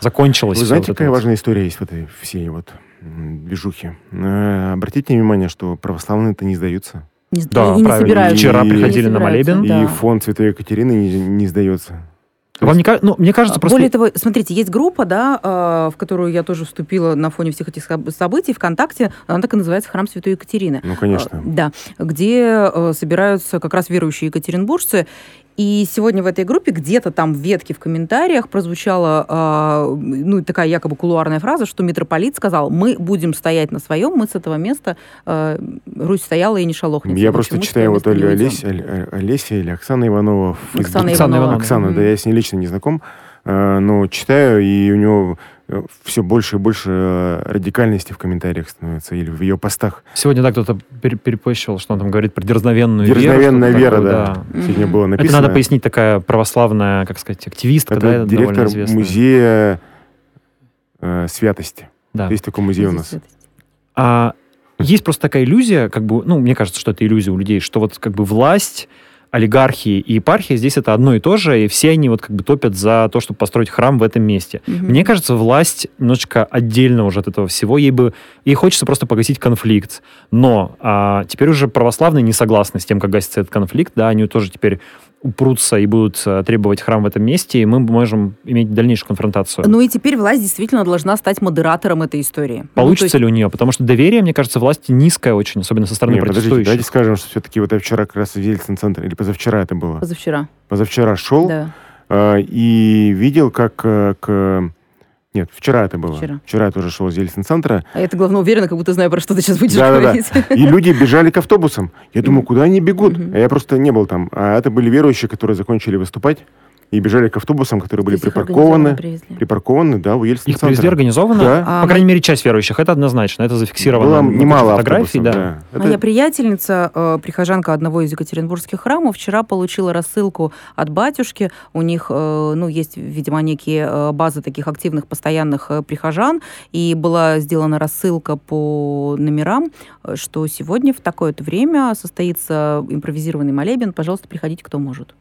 [SPEAKER 1] Закончилась.
[SPEAKER 3] Вы знаете,
[SPEAKER 1] вот
[SPEAKER 3] какая
[SPEAKER 1] вот?
[SPEAKER 3] важная история есть в этой всей вот м, движухе? Э, Обратите внимание, что православные-то не сдаются.
[SPEAKER 2] Не,
[SPEAKER 1] Да,
[SPEAKER 2] и не
[SPEAKER 1] правильно.
[SPEAKER 2] собираются.
[SPEAKER 3] Вчера
[SPEAKER 2] И не
[SPEAKER 1] приходили на
[SPEAKER 2] собираются,
[SPEAKER 1] молебен.
[SPEAKER 2] да.
[SPEAKER 3] И фонд Святой Екатерины не, не сдается. То
[SPEAKER 1] Вам
[SPEAKER 3] есть-
[SPEAKER 1] не ну, мне кажется, просто...
[SPEAKER 2] Более того, смотрите, есть группа, да, э, в которую я тоже вступила на фоне всех этих соб- событий ВКонтакте, она так и называется «Храм Святой Екатерины».
[SPEAKER 3] Ну, конечно.
[SPEAKER 2] Э, Да, где э, собираются как раз верующие екатеринбуржцы. И сегодня в этой группе где-то там в ветке в комментариях прозвучала э, ну, такая якобы кулуарная фраза, что митрополит сказал, мы будем стоять на своем, мы с этого места, э, Русь стояла и не шалохнется.
[SPEAKER 3] Я
[SPEAKER 2] В
[SPEAKER 3] просто читаю вот Оль- Олеся или Оксана Иванова.
[SPEAKER 2] Оксана
[SPEAKER 1] Оксана
[SPEAKER 2] Иванова.
[SPEAKER 3] Оксана, да, я с ней лично не знаком, э, но читаю, и у него все больше и больше э, радикальности в комментариях становится, или в ее постах.
[SPEAKER 1] Сегодня, да, кто-то пер- перепощил, что он там говорит про дерзновенную веру.
[SPEAKER 3] Дерзновенная вера,
[SPEAKER 1] такое,
[SPEAKER 3] да.
[SPEAKER 2] Мгм.
[SPEAKER 3] Сегодня было
[SPEAKER 1] Это
[SPEAKER 3] написано.
[SPEAKER 1] надо пояснить, такая православная, как сказать, активистка, да,
[SPEAKER 3] Это
[SPEAKER 1] это
[SPEAKER 3] директор музея э, святости.
[SPEAKER 1] Да.
[SPEAKER 3] Есть такой музей у нас.
[SPEAKER 1] А есть просто такая иллюзия, как бы, ну, мне кажется, что это иллюзия у людей, что вот как бы власть, олигархии и епархия здесь это одно и то же, и все они вот как бы топят за то, чтобы построить храм в этом месте.
[SPEAKER 2] Мгм.
[SPEAKER 1] Мне кажется, власть немножечко отдельно уже от этого всего. Ей бы ей хочется просто погасить конфликт. Но а, теперь уже православные не согласны с тем, как гасится этот конфликт. Да, они тоже теперь упрутся и будут а, требовать храм в этом месте, и мы можем иметь дальнейшую конфронтацию.
[SPEAKER 2] Ну и теперь власть действительно должна стать модератором этой истории. Ну,
[SPEAKER 1] Получится
[SPEAKER 2] есть-
[SPEAKER 1] ли у нее? Потому что доверие, мне кажется, власти низкое очень, особенно со стороны
[SPEAKER 3] Не, подождите,
[SPEAKER 1] протестующих.
[SPEAKER 3] давайте скажем, что все-таки вот я вчера как раз в Ельцин-центр, или позавчера это было,
[SPEAKER 2] Позавчера.
[SPEAKER 3] позавчера шел
[SPEAKER 2] Да.
[SPEAKER 3] э, и видел, как э, к... Нет, вчера это было.
[SPEAKER 2] Вчера.
[SPEAKER 3] я тоже шел из Ельцин-центра,
[SPEAKER 2] А так, главное, уверена, как будто знаю, про что ты сейчас будешь
[SPEAKER 3] Да-да-да.
[SPEAKER 2] говорить.
[SPEAKER 3] и люди бежали к автобусам. Я думаю, куда они бегут? А я просто не был там. А это были верующие, которые закончили выступать и бежали к автобусам, которые были припаркованы. Припаркованы, да, у Ельцин-центра.
[SPEAKER 1] Их привезли организованно?
[SPEAKER 3] Да.
[SPEAKER 2] А
[SPEAKER 1] По крайней мере, часть верующих. Это однозначно. Это зафиксировано.
[SPEAKER 3] Было немало
[SPEAKER 1] фотографий, да.
[SPEAKER 3] да.
[SPEAKER 2] Моя
[SPEAKER 3] Это-
[SPEAKER 2] приятельница, э, прихожанка одного из екатеринбургских храмов, вчера получила рассылку от батюшки. У них, э, ну, есть, видимо, некие э, базы таких активных, постоянных э, прихожан. И была сделана рассылка по номерам, э, что сегодня в такое-то время состоится импровизированный молебен. Пожалуйста, приходите, кто может.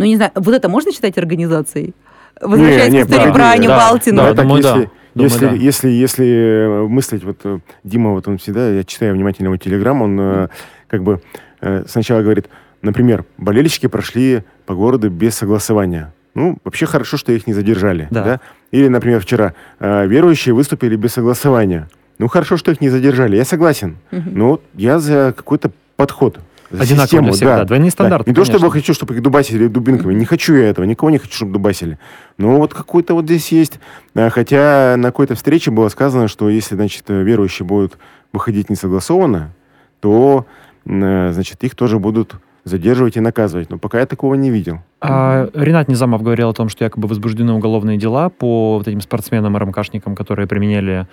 [SPEAKER 2] Ну, не знаю, вот это можно считать организацией? Возвращаясь
[SPEAKER 3] не,
[SPEAKER 2] к истории
[SPEAKER 3] да,
[SPEAKER 2] про Аню
[SPEAKER 1] да,
[SPEAKER 2] Балтину.
[SPEAKER 1] да,
[SPEAKER 3] Ну, так
[SPEAKER 1] думаю, да.
[SPEAKER 3] если,
[SPEAKER 1] Думаю,
[SPEAKER 3] если,
[SPEAKER 1] да.
[SPEAKER 3] если, если э, мыслить, вот э, Дима, вот он всегда, я читаю внимательно его телеграм, он э, как бы э, сначала говорит, например, болельщики прошли по городу без согласования. Ну, вообще хорошо, что их не задержали.
[SPEAKER 1] Да.
[SPEAKER 3] Да. Или, например, вчера э, верующие выступили без согласования. Ну, хорошо, что их не задержали. Я согласен.
[SPEAKER 2] Мгм.
[SPEAKER 3] Но вот я за какой-то подход.
[SPEAKER 1] Одинаково
[SPEAKER 3] систему,
[SPEAKER 1] всех, да, двойные стандарты,
[SPEAKER 3] Не то, чтобы
[SPEAKER 1] конечно.
[SPEAKER 3] я хочу, чтобы их дубасили дубинками, не хочу я этого, никого не хочу, чтобы дубасили. Но вот какой-то вот здесь есть. А, Хотя на какой-то встрече было сказано, что если, значит, э, верующие будут выходить несогласованно, то, э, значит, их тоже будут задерживать и наказывать. Но пока я такого не видел.
[SPEAKER 1] А, Ренат Низамов говорил о том, что якобы возбуждены уголовные дела по вот этим спортсменам и РМКшникам, которые применяли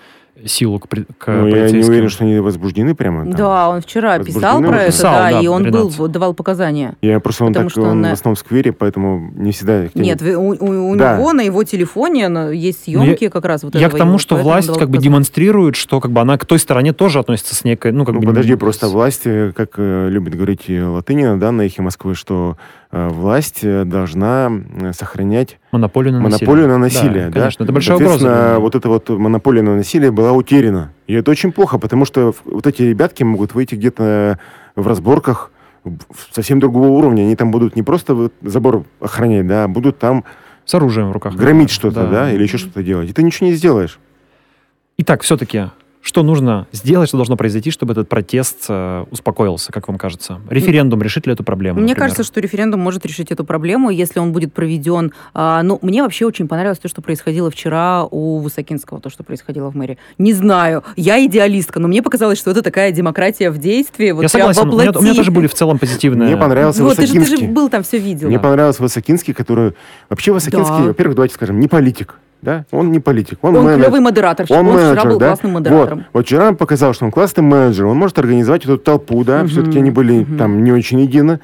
[SPEAKER 1] силу к, при- к
[SPEAKER 3] Ну, я не уверен, что они возбуждены прямо. там.
[SPEAKER 2] Да, он вчера писал про это,
[SPEAKER 1] Писал,
[SPEAKER 2] да,
[SPEAKER 1] да,
[SPEAKER 2] и он
[SPEAKER 1] Ренат.
[SPEAKER 2] был, давал показания.
[SPEAKER 3] Я просто он так,
[SPEAKER 2] что
[SPEAKER 3] он
[SPEAKER 2] он, э,
[SPEAKER 3] в основном в сквере, поэтому не всегда...
[SPEAKER 2] Нет, у, у- у
[SPEAKER 3] Да.
[SPEAKER 2] него на его телефоне на- есть
[SPEAKER 1] Ну,
[SPEAKER 2] съемки как раз вот
[SPEAKER 1] Я
[SPEAKER 2] этого
[SPEAKER 1] к тому,
[SPEAKER 2] его,
[SPEAKER 1] что власть как бы демонстрирует, что как бы она к той стороне тоже относится с некой, ну как
[SPEAKER 3] Ну,
[SPEAKER 1] бы...
[SPEAKER 3] подожди, просто власть, э, как э, любит говорить и Латынина, да, на эхе Москвы, что э, власть э, должна э, сохранять
[SPEAKER 1] Монополию на насилие.
[SPEAKER 3] монополию на насилие.
[SPEAKER 1] Да,
[SPEAKER 3] да?
[SPEAKER 1] конечно, это большая угроза.
[SPEAKER 3] Вот эта вот монополия на насилие была утеряна. И это очень плохо, потому что вот эти ребятки могут выйти где-то в разборках в- в совсем другого уровня. Они там будут не просто вот забор охранять, да, а будут там
[SPEAKER 1] С оружием в руках.
[SPEAKER 3] громить что-то, да, или еще что-то делать. И ты ничего не сделаешь.
[SPEAKER 1] Итак, все-таки, что нужно сделать, что должно произойти, чтобы этот протест э, успокоился, как вам кажется? Референдум решит ли эту проблему?
[SPEAKER 2] Мне
[SPEAKER 1] например?
[SPEAKER 2] кажется, что референдум может решить эту проблему, если он будет проведен. А, ну, мне вообще очень понравилось то, что происходило вчера у Высокинского, то, что происходило в мэрии. Не знаю, я идеалистка, но мне показалось, что это такая демократия в действии. Вот
[SPEAKER 1] Я согласен, у меня, у меня тоже были в целом позитивные...
[SPEAKER 3] Мне понравился
[SPEAKER 2] Вот, ты же, ты же
[SPEAKER 3] Высокинский.
[SPEAKER 2] был там, все видел.
[SPEAKER 3] Мне понравился Высокинский, который... Вообще Высокинский,
[SPEAKER 2] Да.
[SPEAKER 3] во-первых, давайте скажем, не политик. Да? Он не политик. Он,
[SPEAKER 2] Он
[SPEAKER 3] менеджер.
[SPEAKER 2] клевый модератор.
[SPEAKER 3] Он,
[SPEAKER 2] Он, вчера
[SPEAKER 3] менеджер,
[SPEAKER 2] был
[SPEAKER 3] да?
[SPEAKER 2] классным модератором.
[SPEAKER 3] Вот. вот вчера он показал, что он классный менеджер. Он может организовать эту толпу, да,
[SPEAKER 2] Мгм,
[SPEAKER 3] все-таки они были
[SPEAKER 2] мгм.
[SPEAKER 3] там не очень едины.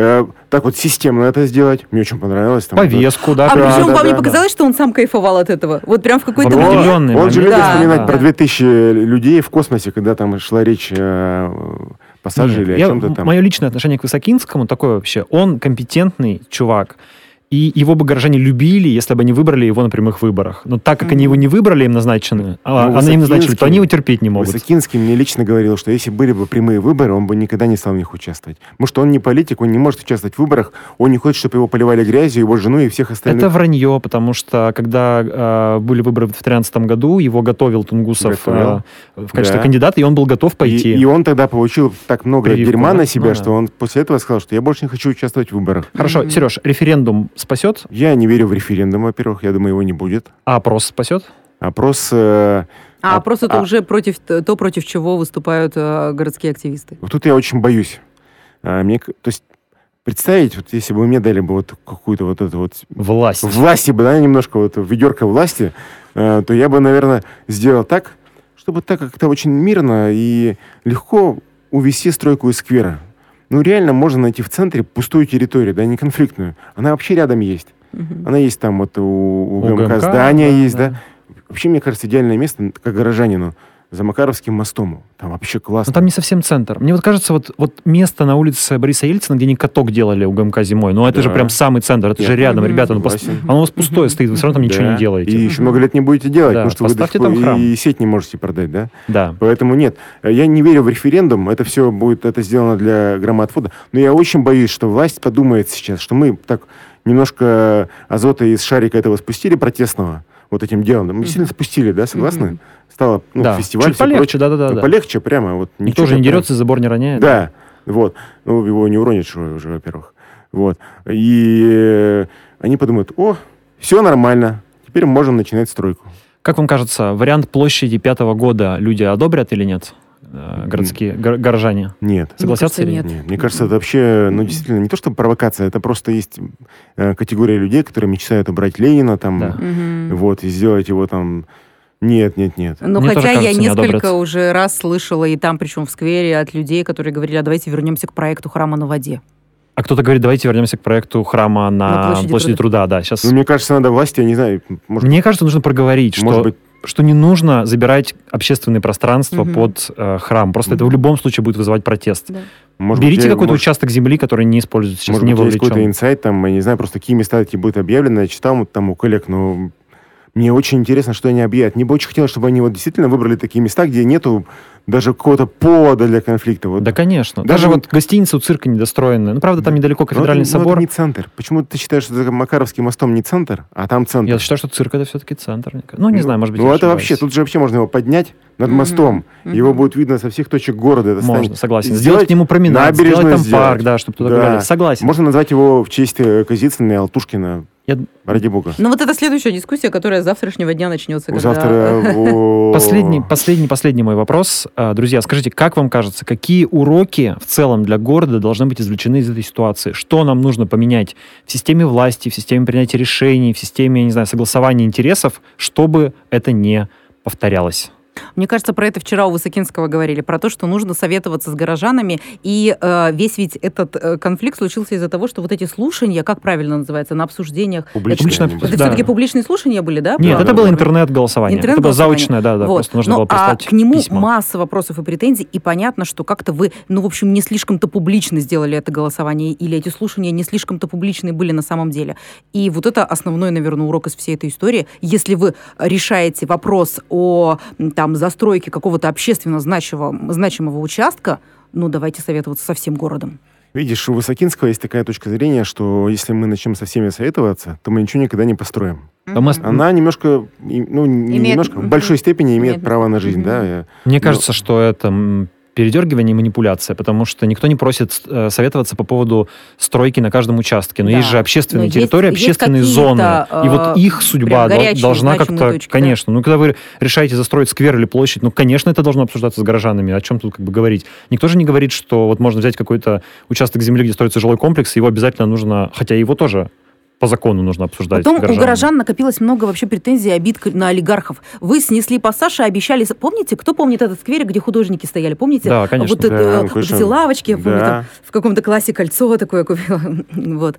[SPEAKER 3] Э, так вот системно это сделать. Мне очень понравилось. Там,
[SPEAKER 1] Повестку, да.
[SPEAKER 2] А
[SPEAKER 3] Да,
[SPEAKER 2] причем
[SPEAKER 3] да,
[SPEAKER 2] вам не
[SPEAKER 3] да,
[SPEAKER 2] показалось, что он сам кайфовал от этого? Вот прям в какой-то
[SPEAKER 3] Он-
[SPEAKER 2] момент.
[SPEAKER 1] определенный
[SPEAKER 3] Он же любит
[SPEAKER 2] Да,
[SPEAKER 3] вспоминать
[SPEAKER 2] да.
[SPEAKER 3] про 2000 людей в космосе, когда там шла речь о пассаже или о
[SPEAKER 1] Я-
[SPEAKER 3] чем-то там.
[SPEAKER 1] Мое личное отношение к Высокинскому такое вообще. Он компетентный чувак. И его бы горожане любили, если бы они выбрали его на прямых выборах. Но так как они его не выбрали, им назначены, а,
[SPEAKER 3] Ну,
[SPEAKER 1] а на им назначили, то они его терпеть не могут.
[SPEAKER 3] Высокинский мне лично говорил, что если были бы прямые выборы, он бы никогда не стал в них участвовать. Потому что он не политик, он не может участвовать в выборах, он не хочет, чтобы его поливали грязью, его жену и всех остальных.
[SPEAKER 1] Это вранье, потому что когда э, были выборы в 2013 году, его готовил Тунгусов
[SPEAKER 3] Готовил.
[SPEAKER 1] э, в качестве
[SPEAKER 3] Да.
[SPEAKER 1] кандидата, и он был готов пойти.
[SPEAKER 3] И, и он тогда получил так много
[SPEAKER 1] Прививку,
[SPEAKER 3] дерьма
[SPEAKER 1] да?
[SPEAKER 3] на себя,
[SPEAKER 1] Ну да.
[SPEAKER 3] что он после этого сказал, что я больше не хочу участвовать в выборах.
[SPEAKER 1] Хорошо,
[SPEAKER 2] Мгм.
[SPEAKER 1] Сереж, референдум спасет,
[SPEAKER 3] Я не верю в референдум, во-первых, я думаю, его не будет.
[SPEAKER 1] а опрос спасет?
[SPEAKER 3] Опрос... э,
[SPEAKER 2] А просто это
[SPEAKER 3] а-
[SPEAKER 2] уже против то, против чего выступают э, городские активисты.
[SPEAKER 3] вот тут я очень боюсь. А, мне, то есть представить, вот если бы мне дали бы вот какую-то вот эту вот
[SPEAKER 1] Власть.
[SPEAKER 3] власти бы, да, немножко вот ведерко власти, э, то я бы, наверное, сделал так, чтобы так как-то очень мирно и легко увести стройку из сквера. Ну, реально можно найти в центре пустую территорию, да, не конфликтную. Она вообще рядом есть.
[SPEAKER 2] Мгм.
[SPEAKER 3] Она есть там вот у, у
[SPEAKER 1] У
[SPEAKER 3] ГМК,
[SPEAKER 1] ГМК,
[SPEAKER 3] здание
[SPEAKER 1] да,
[SPEAKER 3] есть, да.
[SPEAKER 1] да.
[SPEAKER 3] Вообще, мне кажется, идеальное место, как горожанину, за Макаровским мостом. Там вообще классно.
[SPEAKER 1] Но там не совсем центр. Мне вот кажется, вот, вот место на улице Бориса Ельцина, где они каток делали у ГМК зимой, ну это
[SPEAKER 3] Да.
[SPEAKER 1] же прям самый центр, это
[SPEAKER 3] Нет.
[SPEAKER 1] же рядом, ребята, ну пос- оно у вас пустое стоит, вы все равно там ничего
[SPEAKER 3] Да.
[SPEAKER 1] не делаете.
[SPEAKER 3] И еще много лет не будете делать,
[SPEAKER 1] Да,
[SPEAKER 3] потому что вы
[SPEAKER 1] поставьте
[SPEAKER 3] пор
[SPEAKER 1] там храм.
[SPEAKER 3] и сеть не можете продать, да?
[SPEAKER 1] Да.
[SPEAKER 3] Поэтому нет, я не верю в референдум, это все будет это сделано для громоотвода, но я очень боюсь, что власть подумает сейчас, что мы так немножко азота из шарика этого спустили протестного вот этим делом. Мы сильно спустили, да, согласны?
[SPEAKER 2] Мгм.
[SPEAKER 3] Стало ну,
[SPEAKER 1] да.
[SPEAKER 3] фестиваль,
[SPEAKER 1] Чуть полегче,
[SPEAKER 3] прочее.
[SPEAKER 1] да-да-да.
[SPEAKER 3] Ну,
[SPEAKER 1] да.
[SPEAKER 3] Полегче прямо. Вот,
[SPEAKER 1] Никто же не дерется, забор не роняет.
[SPEAKER 3] Да, вот. Ну, его не уронит что уже, во-первых. Вот. И они подумают, о, все нормально, теперь можем начинать стройку.
[SPEAKER 1] Как вам кажется, вариант площади пятого года люди одобрят или нет? Э, Городские гор- горожане.
[SPEAKER 3] Нет.
[SPEAKER 1] Согласятся
[SPEAKER 2] кажется,
[SPEAKER 1] или нет?
[SPEAKER 2] нет.
[SPEAKER 3] Мне кажется, это вообще, ну, действительно, не то, что провокация, это просто есть э, категория людей, которые мечтают убрать Ленина там,
[SPEAKER 1] Да.
[SPEAKER 3] Вот, и сделать его там... Нет, нет, нет.
[SPEAKER 2] Ну,
[SPEAKER 1] Мне
[SPEAKER 2] хотя я
[SPEAKER 1] кажется, не
[SPEAKER 2] несколько
[SPEAKER 1] одобрят.
[SPEAKER 2] уже раз слышала, и там, причем в сквере, от людей, которые говорили, а давайте вернемся к проекту храма на воде.
[SPEAKER 1] А кто-то говорит, давайте вернемся к проекту храма на,
[SPEAKER 2] На площади
[SPEAKER 1] площади, труда. Да, сейчас.
[SPEAKER 3] Ну, мне кажется, надо власти, я не знаю, может,
[SPEAKER 1] Мне кажется, нужно проговорить, что,
[SPEAKER 3] может быть,
[SPEAKER 1] что не нужно забирать общественные пространства
[SPEAKER 2] Мгм.
[SPEAKER 1] под э, храм. Просто это в любом случае будет вызывать протест.
[SPEAKER 3] может
[SPEAKER 1] Берите
[SPEAKER 3] быть, я-
[SPEAKER 1] какой-то
[SPEAKER 3] может,
[SPEAKER 1] участок земли, который не используется сейчас,
[SPEAKER 3] может
[SPEAKER 1] не
[SPEAKER 3] быть, есть какой-то
[SPEAKER 1] вовлечен.
[SPEAKER 3] инсайт, там, я не знаю, просто какие места эти будут объявлены, я читал там у коллег, но Мне очень интересно, что они объявят. Мне бы очень хотелось, чтобы они вот действительно выбрали такие места, где нету даже какого-то повода для конфликта. Вот.
[SPEAKER 1] Да, конечно.
[SPEAKER 3] Даже
[SPEAKER 1] Даже,
[SPEAKER 3] вот-
[SPEAKER 1] вот гостиница у цирка недостроенная. Ну, правда, там недалеко
[SPEAKER 3] Но
[SPEAKER 1] кафедральный
[SPEAKER 3] это, но
[SPEAKER 1] собор.
[SPEAKER 3] это не центр. Почему ты считаешь, что за Макаровским мостом не центр, а там центр?
[SPEAKER 1] Я считаю, что цирк это все-таки центр. Ну, не знаю, может быть,
[SPEAKER 3] Ну,
[SPEAKER 1] я
[SPEAKER 3] это
[SPEAKER 1] ошибаюсь.
[SPEAKER 3] вообще, тут же вообще можно его поднять над
[SPEAKER 2] Мгм,
[SPEAKER 3] мостом.
[SPEAKER 2] мгм.
[SPEAKER 3] Его будет видно со всех точек города. Это
[SPEAKER 1] Можно,
[SPEAKER 3] станет-
[SPEAKER 1] согласен.
[SPEAKER 3] Сделать
[SPEAKER 1] Сделать к нему променад, сделать там
[SPEAKER 3] сделать.
[SPEAKER 1] парк, да, чтобы туда
[SPEAKER 3] Да.
[SPEAKER 1] гуляли. Согласен.
[SPEAKER 3] Можно назвать его в честь э, Казицына и Алтушкина.
[SPEAKER 1] Я-
[SPEAKER 3] Ради бога.
[SPEAKER 2] Ну вот это следующая дискуссия, которая с завтрашнего дня начнется. когда-
[SPEAKER 3] Завтра... (laughs)
[SPEAKER 1] Последний, последний, последний мой вопрос. А, Друзья, скажите, как вам кажется, какие уроки в целом для города должны быть извлечены из этой ситуации? Что нам нужно поменять в системе власти, в системе принятия решений, в системе, я не знаю, согласования интересов, чтобы это не повторялось?
[SPEAKER 2] Мне кажется, про это вчера у Высокинского говорили, про то, что нужно советоваться с горожанами. И э, весь ведь этот э, конфликт случился из-за того, что вот эти слушания, как правильно называется, на обсуждениях...
[SPEAKER 3] Публичные
[SPEAKER 2] Это.
[SPEAKER 1] Да.
[SPEAKER 2] все-таки публичные слушания были, да?
[SPEAKER 1] Нет,
[SPEAKER 2] Про-
[SPEAKER 1] это было
[SPEAKER 2] про-
[SPEAKER 1] интернет-голосование. Это было заочное, да, да,
[SPEAKER 2] Вот.
[SPEAKER 1] просто нужно
[SPEAKER 2] Ну,
[SPEAKER 1] было
[SPEAKER 2] а
[SPEAKER 1] прислать
[SPEAKER 2] к нему
[SPEAKER 1] письма.
[SPEAKER 2] масса вопросов и претензий, и понятно, что как-то вы, ну, в общем, не слишком-то публично сделали это голосование, или эти слушания не слишком-то публичные были на самом деле. И вот это основной, наверное, урок из всей этой истории. Если вы решаете вопрос о м, там, застройке какого-то общественно значимого, значимого участка, ну, давайте советоваться со всем городом.
[SPEAKER 3] Видишь, у Высокинского есть такая точка зрения, что если мы начнем со всеми советоваться, то мы ничего никогда не построим. Она немножко, ну, не
[SPEAKER 2] Имеет-
[SPEAKER 3] немножко, в большой степени имеет
[SPEAKER 2] Имеет-
[SPEAKER 3] право на жизнь, да.
[SPEAKER 1] Мне
[SPEAKER 3] Ну,
[SPEAKER 1] кажется, что это передергивание и манипуляция, потому что никто не просит э, советоваться по поводу стройки на каждом участке. Но
[SPEAKER 2] Да.
[SPEAKER 1] есть же общественные
[SPEAKER 2] Но есть-
[SPEAKER 1] территории,
[SPEAKER 2] есть
[SPEAKER 1] общественные
[SPEAKER 2] какие-то,
[SPEAKER 1] зоны. и вот
[SPEAKER 2] э,
[SPEAKER 1] их судьба
[SPEAKER 2] горячие,
[SPEAKER 1] должна как-то...
[SPEAKER 2] точки, да.
[SPEAKER 1] конечно. Ну, когда вы решаете застроить сквер или площадь, ну, конечно, это должно обсуждаться с горожанами. О чем тут как бы говорить? Никто же не говорит, что вот можно взять какой-то участок земли, где строится жилой комплекс, и его обязательно нужно... Хотя его тоже по закону нужно обсуждать.
[SPEAKER 2] Потом
[SPEAKER 1] с
[SPEAKER 2] у горожан накопилось много вообще претензий и обид на олигархов. Вы снесли пассаж и обещали... Помните, кто помнит этот скверик, где художники стояли? Помните?
[SPEAKER 1] Да, конечно.
[SPEAKER 2] Вот, это,
[SPEAKER 3] Да,
[SPEAKER 2] э, вот эти лавочки, я помню,
[SPEAKER 3] Да.
[SPEAKER 2] там в каком-то классе кольцо такое купила. (laughs) вот.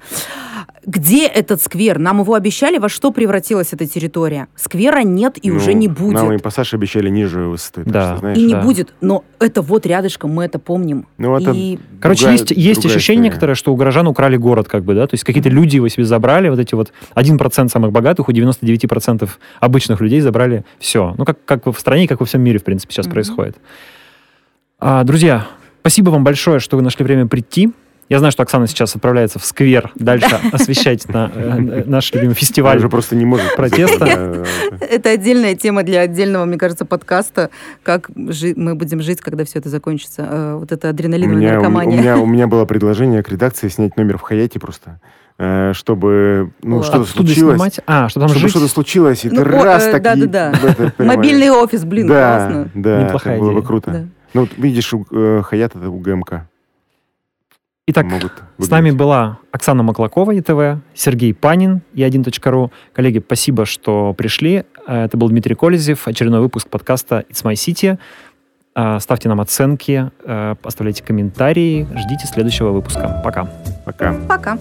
[SPEAKER 2] Где этот сквер? Нам его обещали, во что превратилась эта территория? Сквера нет и
[SPEAKER 3] ну,
[SPEAKER 2] уже не будет.
[SPEAKER 3] Нам и пассаж обещали ниже высоты.
[SPEAKER 1] Да.
[SPEAKER 3] что, знаешь,
[SPEAKER 2] И не
[SPEAKER 1] да.
[SPEAKER 2] будет. Но это вот рядышком, мы это помним.
[SPEAKER 3] Ну, это
[SPEAKER 2] И
[SPEAKER 1] Короче,
[SPEAKER 3] другая-
[SPEAKER 1] есть, есть
[SPEAKER 3] другая
[SPEAKER 1] ощущение
[SPEAKER 3] история.
[SPEAKER 1] некоторое, что у горожан украли город, как бы, да, то есть какие-то люди его себе забрали, вот эти вот 1% самых богатых, у 99% обычных людей забрали все. Ну, как, как в стране, как во всем мире, в принципе, сейчас
[SPEAKER 2] Мгм.
[SPEAKER 1] происходит. А, друзья, спасибо вам большое, что вы нашли время прийти. Я знаю, что Оксана сейчас отправляется в сквер дальше освещать на, э, наш любимый
[SPEAKER 3] Он
[SPEAKER 1] фестиваль.
[SPEAKER 3] уже просто не может.
[SPEAKER 1] протеста.
[SPEAKER 3] Да, (laughs)
[SPEAKER 2] Это отдельная тема для отдельного, мне кажется, подкаста, как жи- мы будем жить, когда все это закончится. Э, Вот это адреналиновая наркомания.
[SPEAKER 3] меня, у меня (laughs) было предложение к редакции снять номер в Хаяте просто, э, чтобы ну, что-то случилось.
[SPEAKER 1] снимать? А, что там
[SPEAKER 3] чтобы
[SPEAKER 1] жить?
[SPEAKER 3] что-то случилось, и
[SPEAKER 2] Ну,
[SPEAKER 3] ты
[SPEAKER 2] о,
[SPEAKER 3] раз
[SPEAKER 2] э,
[SPEAKER 3] так... и-
[SPEAKER 2] да-да-да.
[SPEAKER 3] это (laughs) прямо-
[SPEAKER 2] Мобильный офис, блин,
[SPEAKER 3] да,
[SPEAKER 2] классно.
[SPEAKER 3] Да,
[SPEAKER 1] Неплохая
[SPEAKER 3] это было бы круто.
[SPEAKER 2] Да.
[SPEAKER 3] Ну, вот видишь, у э, Хаят это у ГМК.
[SPEAKER 1] Итак,
[SPEAKER 3] могут
[SPEAKER 1] С нами была Оксана Маклакова, ЕТВ, Сергей Панин, и 1.ру. Коллеги, спасибо, что пришли. Э, Это был Дмитрий Колезев, очередной выпуск подкаста It's My City. Э, Ставьте нам оценки, э, оставляйте комментарии, ждите следующего выпуска. Пока.
[SPEAKER 3] Пока.
[SPEAKER 2] Пока.